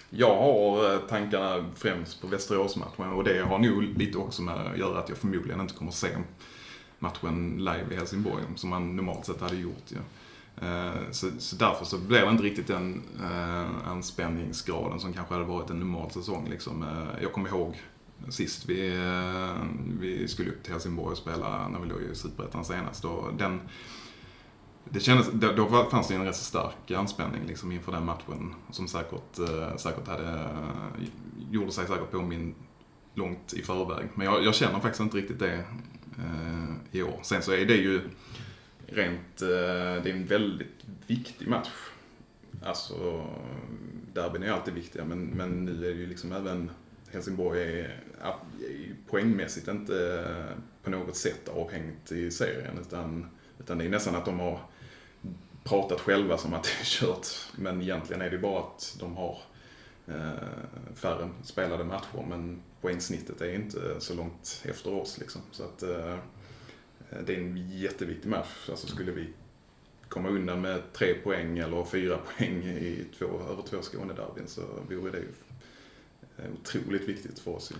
[SPEAKER 3] Jag har eh, tankarna främst på Västeråsmatchen och det har nog lite också med att göra att jag förmodligen inte kommer att se matchen live i Helsingborg som man normalt sett hade gjort. Ja. Eh, så, så därför så blev det inte riktigt den eh, anspänningsgraden som kanske hade varit en normal säsong. Liksom. Jag kommer ihåg sist vi, vi skulle upp till Helsingborg och spela när vi låg i Superettan senast. Och den, det kändes, då, fanns det ju en rätt så stark anspänning liksom inför den matchen som säkert, eh, säkert hade, eh, gjorde sig säkert påminn långt i förväg. Men jag, jag känner faktiskt inte riktigt det eh, i år. Sen så är det ju rent, eh, det är en väldigt viktig match. Alltså, derbyn är alltid viktiga men, men nu är det ju liksom även Helsingborg är, är poängmässigt inte eh, på något sätt avhängt i serien utan, utan det är nästan att de har pratat själva som att det är kört. Men egentligen är det bara att de har eh, färre spelade matcher men poängsnittet är inte så långt efter oss liksom. Så att eh, det är en jätteviktig match. Alltså skulle vi komma undan med tre poäng eller fyra poäng i två, över två Skånederbyn så vore det ju eh, otroligt viktigt för oss.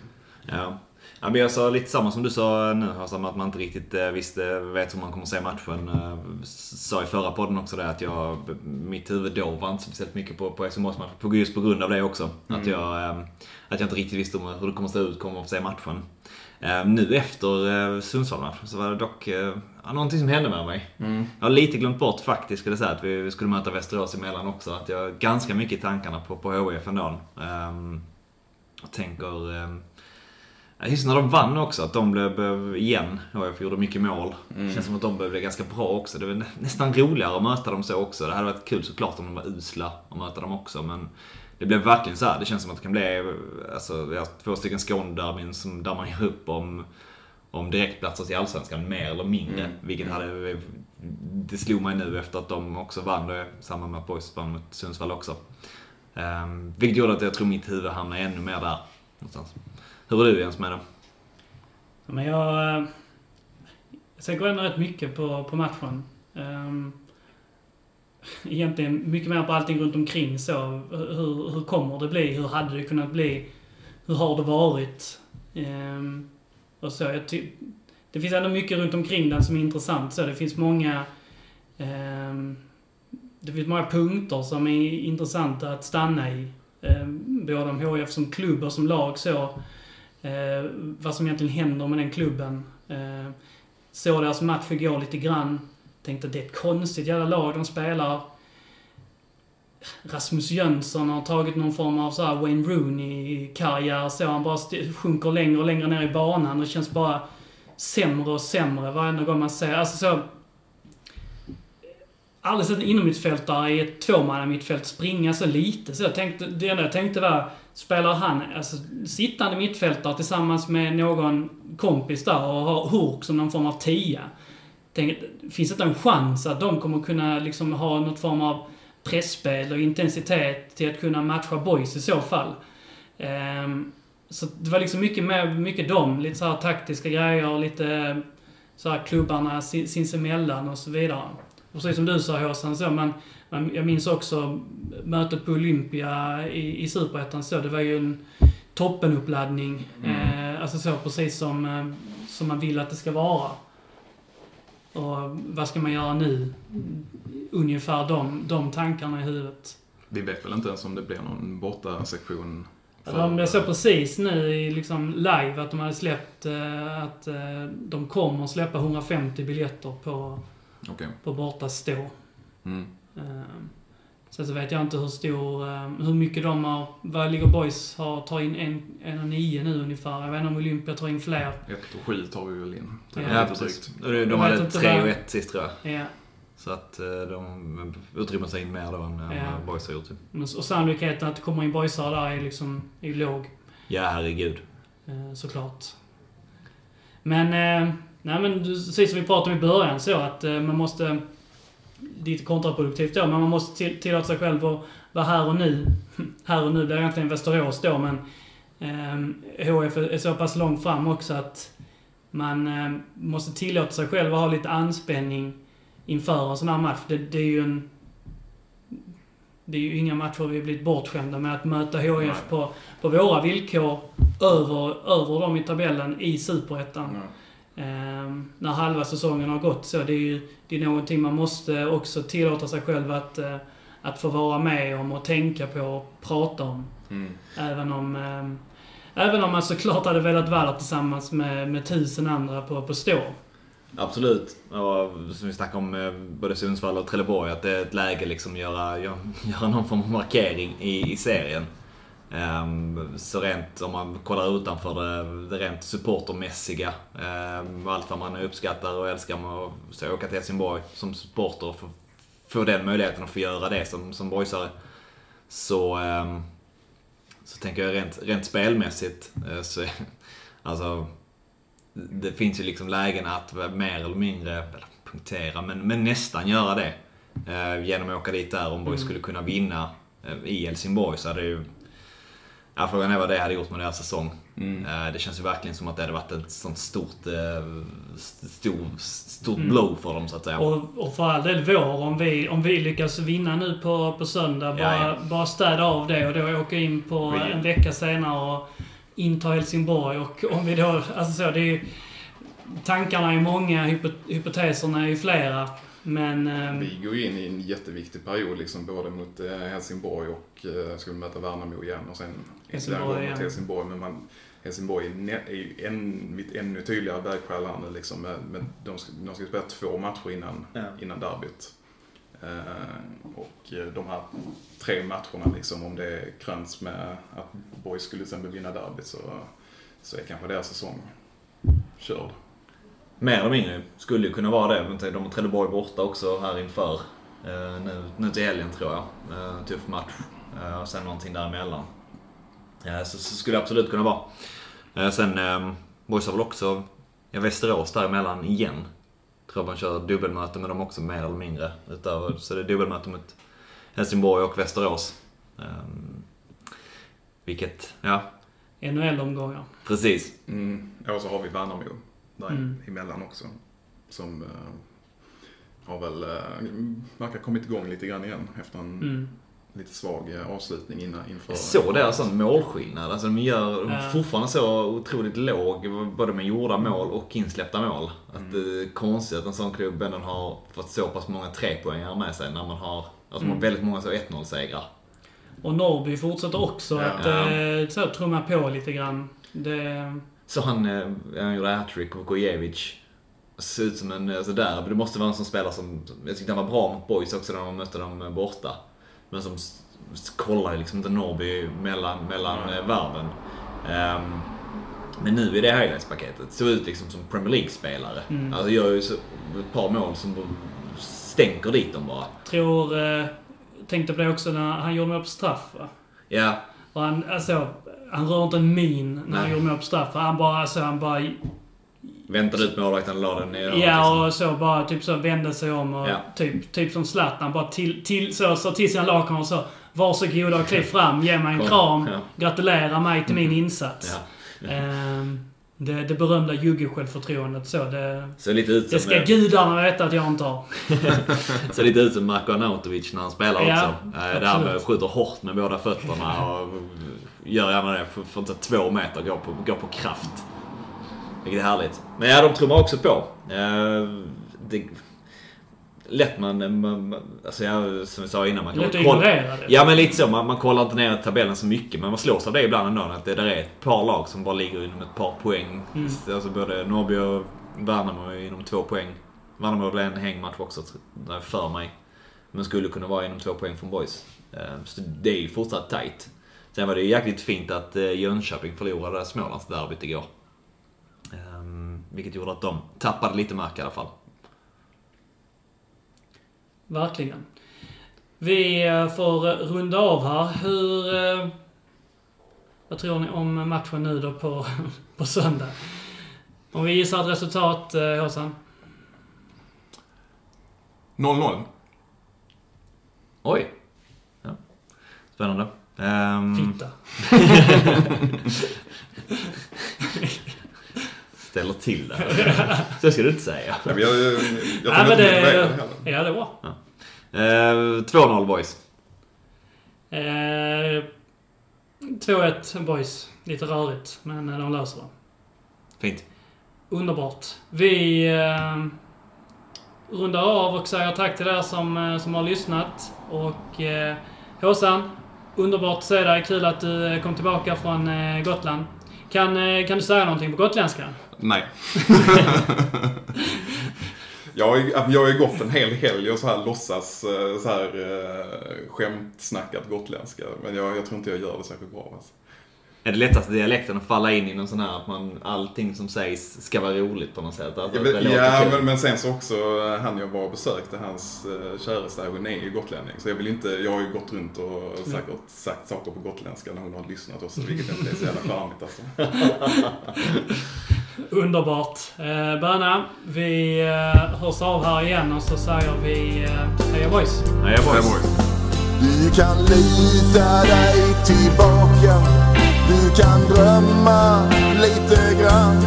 [SPEAKER 4] Ja. ja men jag sa lite samma som du sa nu, alltså att man inte riktigt eh, visste, vet hur man kommer se matchen. Eh, Sa i förra podden också det att jag, mitt huvud då var inte speciellt mycket på, på Helsingborgsmatchen. Just på grund av det också. Att, jag, eh, att jag inte riktigt visste hur det kommer att se ut, kommer att se matchen. Nu efter Sundsvall-matchen så var det dock ja, någonting som hände med mig. Jag har lite glömt bort faktiskt, skulle jag säga, att vi skulle möta Västerås emellan också. Att jag ganska mycket i tankarna på, på HIF ändå. Jag tänker... Just när de vann också, att de blev, blev igen, HIF gjorde mycket mål. Känns som att de blev ganska bra också. Det var nä- nästan roligare att möta dem så också. Det hade varit kul såklart om de var usla och möta dem också, men det blev verkligen så här. Det känns som att det kan bli alltså, vi har två stycken Skånederbyn som- där man gör upp om, om direktplatser till Allsvenskan, mer eller mindre. Vilket hade, det slog mig nu efter att de också vann, då, samma med att Boys vann mot Sundsvall också. Um, vilket gjorde att jag tror mitt huvud hamnade ännu mer där. Någonstans. Hur är du Jens med det?
[SPEAKER 2] Men jag... Eh, jag tänker ändå rätt mycket på, på matchen. Ehm, egentligen mycket mer på allting runt omkring så. Hur, hur kommer det bli? Hur hade det kunnat bli? Hur har det varit? Ehm, och så. Jag ty- det finns ändå mycket runt omkring den som är intressant. Så det finns många... Ehm, det finns många punkter som är intressanta att stanna i. Um, både om HIF som klubb och som lag så. Eh, vad som egentligen händer med den klubben. Eh, såg deras match igår lite grann. Tänkte att det är ett konstigt jävla lag de spelar. Rasmus Jönsson har tagit någon form av så här Wayne Rooney-karriär. Så han bara sjunker längre och längre ner i banan. Det känns bara sämre och sämre varenda gång man ser. Alltså så... Aldrig sett en innermittfältare i ett tvåmannamittfält springa så lite. Så jag tänkte, det enda jag tänkte var, spelar han alltså, sittande mittfältare tillsammans med någon kompis där och har Hurk som någon form av tia? Tänk, finns det inte en chans att de kommer kunna liksom ha något form av pressspel och intensitet till att kunna matcha boys i så fall? Um, så det var liksom mycket med, mycket dem. Lite så här taktiska grejer, lite eh, så här klubbarna sinsemellan och så vidare. Och precis som du sa Håsan, så men jag minns också mötet på Olympia i, i Superettan så. Det var ju en toppenuppladdning. Eh, alltså så precis som, eh, som man vill att det ska vara. Och vad ska man göra nu? Ungefär de, de tankarna i huvudet.
[SPEAKER 3] Vi vet väl inte ens om det blir någon borta sektion
[SPEAKER 2] De, jag såg precis nu i liksom live att de hade släppt eh, att eh, de kommer släppa 150 biljetter på,
[SPEAKER 3] Okej.
[SPEAKER 2] på borta stå.
[SPEAKER 3] Mm.
[SPEAKER 2] Eh, Sen så vet jag inte hur stor, eh, hur mycket de har, vad ligger Boys har, tar in en, en och nio nu ungefär. Jag vet inte om Olympia tar in fler.
[SPEAKER 3] Ett och sju tar vi väl in.
[SPEAKER 2] Ja,
[SPEAKER 4] Ja, precis. De de hade
[SPEAKER 2] inte
[SPEAKER 4] 3
[SPEAKER 2] vad-
[SPEAKER 4] och 1 sist tror jag.
[SPEAKER 2] Ja.
[SPEAKER 4] Så att eh, de utrymmer sig in mer då än
[SPEAKER 2] Ja.
[SPEAKER 4] Boys har gjort.
[SPEAKER 2] Men- Och sannolikheten att det kommer in boysar där är liksom, är låg.
[SPEAKER 4] Ja, herregud.
[SPEAKER 2] Eh, såklart. Men, nej men du- precis som vi pratade om i början så att eh, man måste, lite kontraproduktivt då, men man måste till, tillåta sig själv att vara här och nu. Här och nu blir egentligen Västerås då, men ehm, HF är så pass långt fram också att man ehm, måste tillåta sig själv att ha lite anspänning inför en sån här match. Det, det är ju en... Det är ju inga matcher vi blivit bortskämda med att möta HF
[SPEAKER 3] Nej.
[SPEAKER 2] på, på våra villkor över, över dem i tabellen i Superettan.
[SPEAKER 3] Ja.
[SPEAKER 2] Ehm, när halva säsongen har gått så. Det är ju det är någonting man måste också tillåta sig själv att, eh, att få vara med om och tänka på och prata om.
[SPEAKER 3] Mm.
[SPEAKER 2] Även om, ehm, även om man såklart hade velat vara där tillsammans med, med tusen andra på, på stå.
[SPEAKER 4] Absolut. Och som vi snackade om eh, både Sundsvall och Trelleborg, att det är ett läge liksom att göra, göra någon form av markering i, i serien. Ehm, så rent, om man kollar utanför det, det rent supportermässiga, um, allt vad man uppskattar och älskar med att så åka till Helsingborg som supporter och få, få den möjligheten att få göra det som, som boysare. Så, ehm, så tänker jag rent, rent spelmässigt, eh, så, alltså det finns ju liksom lägen att mer eller mindre, punktera, men, men nästan göra det. Eh, genom att åka dit där. Om Boys skulle kunna vinna eh, i Helsingborg så hade det ju... Ja, frågan är vad det hade gjort med deras säsong.
[SPEAKER 3] Mm.
[SPEAKER 4] Eh, det känns ju verkligen som att det hade varit ett sånt stort, eh, stor, stort
[SPEAKER 2] Mm.
[SPEAKER 4] blow för dem så att säga.
[SPEAKER 2] Och, och för all del vår, om vi, om vi lyckas vinna nu på, på söndag, bara,
[SPEAKER 4] Ja, ja.
[SPEAKER 2] bara städa av det och då åka in på
[SPEAKER 4] Vi-
[SPEAKER 2] en vecka senare och inta Helsingborg. Och om vi då, alltså så, det är ju, Tankarna är många, hypo, hypoteserna är ju flera. Men... ehm,
[SPEAKER 3] Vi går ju in i en jätteviktig period, liksom, både mot eh, Helsingborg och eh, ska vi möta Värnamo igen och sen
[SPEAKER 2] Helsingborg igen.
[SPEAKER 3] mot Helsingborg. Men man, Helsingborg är, ju en, vid ännu tydligare vägskäl här nu. Liksom, med, med, de, ska, de ska spela två matcher innan,
[SPEAKER 4] Ja.
[SPEAKER 3] innan derbyt. Eh, och de här tre matcherna, liksom, om det kröns med att Boys skulle till exempel vinna derbyt så, så är kanske deras säsong körd.
[SPEAKER 4] Mer eller mindre skulle ju kunna vara det. De har Trelleborg borta också här inför. Eh, nu, nu till helgen tror jag. Eh, tuff match. Eh, och sen någonting däremellan. Så, så skulle det absolut kunna vara. Sen, eh, Boys har väl också ja, Västerås däremellan igen. Tror man kör dubbelmöte med dem också mer eller mindre. Utöver, så det är dubbelmöte mot Helsingborg och Västerås. Eh, vilket, ja,
[SPEAKER 2] NHL-omgångar.
[SPEAKER 4] precis.
[SPEAKER 3] Mm. Och så har vi Värnamo där
[SPEAKER 2] Mm.
[SPEAKER 3] emellan också. Som eh, har väl, eh, verkar kommit igång lite grann igen efter en
[SPEAKER 2] Mm.
[SPEAKER 3] lite svag eh, avslutning innan, inför...
[SPEAKER 4] Jag såg deras sån målskillnad. Alltså de gör är
[SPEAKER 2] Ja.
[SPEAKER 4] fortfarande så otroligt låg, både med gjorda mål och insläppta mål. Att
[SPEAKER 2] Mm.
[SPEAKER 4] det är konstigt att en sån klubb ändå har fått så pass många trepoängare med sig när man har, alltså man har
[SPEAKER 2] Mm.
[SPEAKER 4] väldigt många så 1-0-segrar.
[SPEAKER 2] Och Norrby fortsätter också
[SPEAKER 3] Ja.
[SPEAKER 2] att eh, så, trumma på lite grann. Det,
[SPEAKER 4] Så han, eh, han gjorde hattrick och Gojevic. Ser ut som en, alltså där, det måste vara en sån spelare som, jag tyckte han var bra mot boys också när man mötte dem eh, borta. Men som kollar liksom inte Norrby mellan, mellan eh, varven. Ehm, men nu i det highlights-paketet, såg ut liksom som Premier League-spelare.
[SPEAKER 2] Mm.
[SPEAKER 4] Alltså gör ju så, ett par mål som stänker dit dem bara.
[SPEAKER 2] tror... Eh, tänkte på det också när han gjorde mål på straff va?
[SPEAKER 4] Ja,
[SPEAKER 2] Och han, alltså, han rör inte en min när han gjorde mål på straff. Han bara, alltså, han bara...
[SPEAKER 4] väntade ut målvakten och la den ner. liksom.
[SPEAKER 2] Ja, och så bara typ så vände sig om och
[SPEAKER 4] Ja.
[SPEAKER 2] typ, typ som Zlatan bara till, till, så, så till sina lagkamrater så Varsågoda och kliv fram, ge mig en
[SPEAKER 4] Kom.
[SPEAKER 2] kram,
[SPEAKER 4] Ja.
[SPEAKER 2] gratulera mig till min insats.
[SPEAKER 4] Ja.
[SPEAKER 2] Ehm, det, det berömda jugge-självförtroendet så. Det,
[SPEAKER 4] Ser lite ut som...
[SPEAKER 2] det ska
[SPEAKER 4] eh,
[SPEAKER 2] gudarna veta att jag inte har.
[SPEAKER 4] Ser lite ut som Marko Arnautovic när han spelar
[SPEAKER 2] Ja,
[SPEAKER 4] också. Eh, Där han
[SPEAKER 2] absolut.
[SPEAKER 4] skjuter hårt med båda fötterna och gör gärna det för, för inte två meter, går på, går på kraft. Vilket är härligt. Men ja, de trummar också på. Eh, Det, lätt man, man, man- alltså jag, som vi sa innan, man kan
[SPEAKER 2] att
[SPEAKER 4] kolla-
[SPEAKER 2] ignorera det.
[SPEAKER 4] Ja men lite så, man, man kollar inte ner tabellen så mycket men man slås av det ibland ändå att det där är ett par lag som bara ligger inom ett par poäng.
[SPEAKER 2] Mm.
[SPEAKER 4] Alltså både Norrby och Värnamo är inom två poäng. Värnamo väl en hängmatch också för mig. Men skulle kunna vara inom två poäng från Boys. Eh, Så det är ju fortsatt tight. Sen var det ju jäkligt fint att eh, Jönköping förlorade Smålandsderbyt igår. Ehm, Vilket gjorde att de tappade lite mark i alla fall.
[SPEAKER 2] Verkligen. Vi eh, får eh, runda av här. Hur... eh, Vad tror ni om matchen nu då på, på söndag? Om vi gissar ett resultat, Håsan?
[SPEAKER 3] 0-0.
[SPEAKER 4] Oj! Ja. Spännande. Ehm,
[SPEAKER 2] Fitta.
[SPEAKER 4] ställer till det. Så ska du inte säga.
[SPEAKER 3] Ja, men Jag, jag, jag
[SPEAKER 2] Nej, men det,
[SPEAKER 3] det
[SPEAKER 2] ja, det är bra.
[SPEAKER 4] Ehm, 2-0 boys.
[SPEAKER 2] Eh, 2-1 boys. Lite rörigt, men eh, de löser det.
[SPEAKER 4] Fint.
[SPEAKER 2] Underbart. Vi eh, rundar av och säger tack till er som, eh, som har lyssnat. Och eh, Håsan, underbart att se dig. Kul att du eh, kom tillbaka från eh, Gotland. Kan, eh, kan du säga någonting på gotländska?
[SPEAKER 3] Nej. jag, har ju- jag har ju gått en hel helg och så här låtsas eh, så här eh, skämtsnackat gotländska. Men jag, jag tror inte jag gör det särskilt bra. Alltså.
[SPEAKER 4] Är det lättaste dialekten att falla in i någon sån här att man, allting som sägs ska vara roligt på något sätt? Att
[SPEAKER 3] Ja, men, ja men, men sen så också eh, han jag var och besökte, hans uh, käresta hon är ju gotlänning. Så jag vill inte, jag har ju gått runt och säkert sagt saker på gotländska när hon har lyssnat också, vilket inte är så jävla charmigt alltså.
[SPEAKER 2] Underbart. Eh, Böna, vi eh, hörs av här igen och så säger vi eh, heja boys.
[SPEAKER 4] Nej, jag bara...
[SPEAKER 5] Du kan lita dig tillbaka du kan drömma lite grann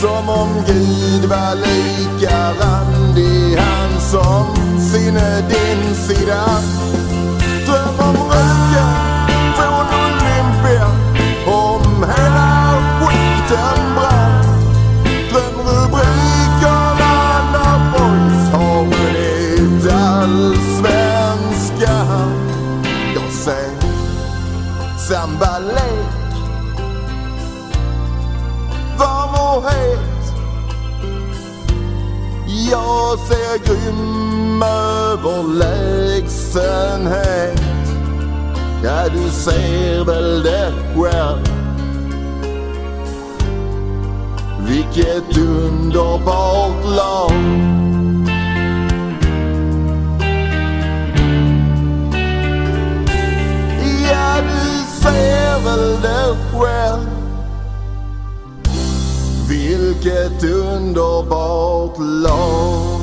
[SPEAKER 5] Som om Gud var lika randig. Han som sinne din sida. Dröm om röken från Olympia Om hela skiten brann. Dröm rubrikerna när boys har vunnit allsvenskan Jag säger, sambalek Jag ser grym överlägsenhet Ja, du ser väl det själv Vilket underbart lag. Ja, du ser väl det själv vilket underbart lag.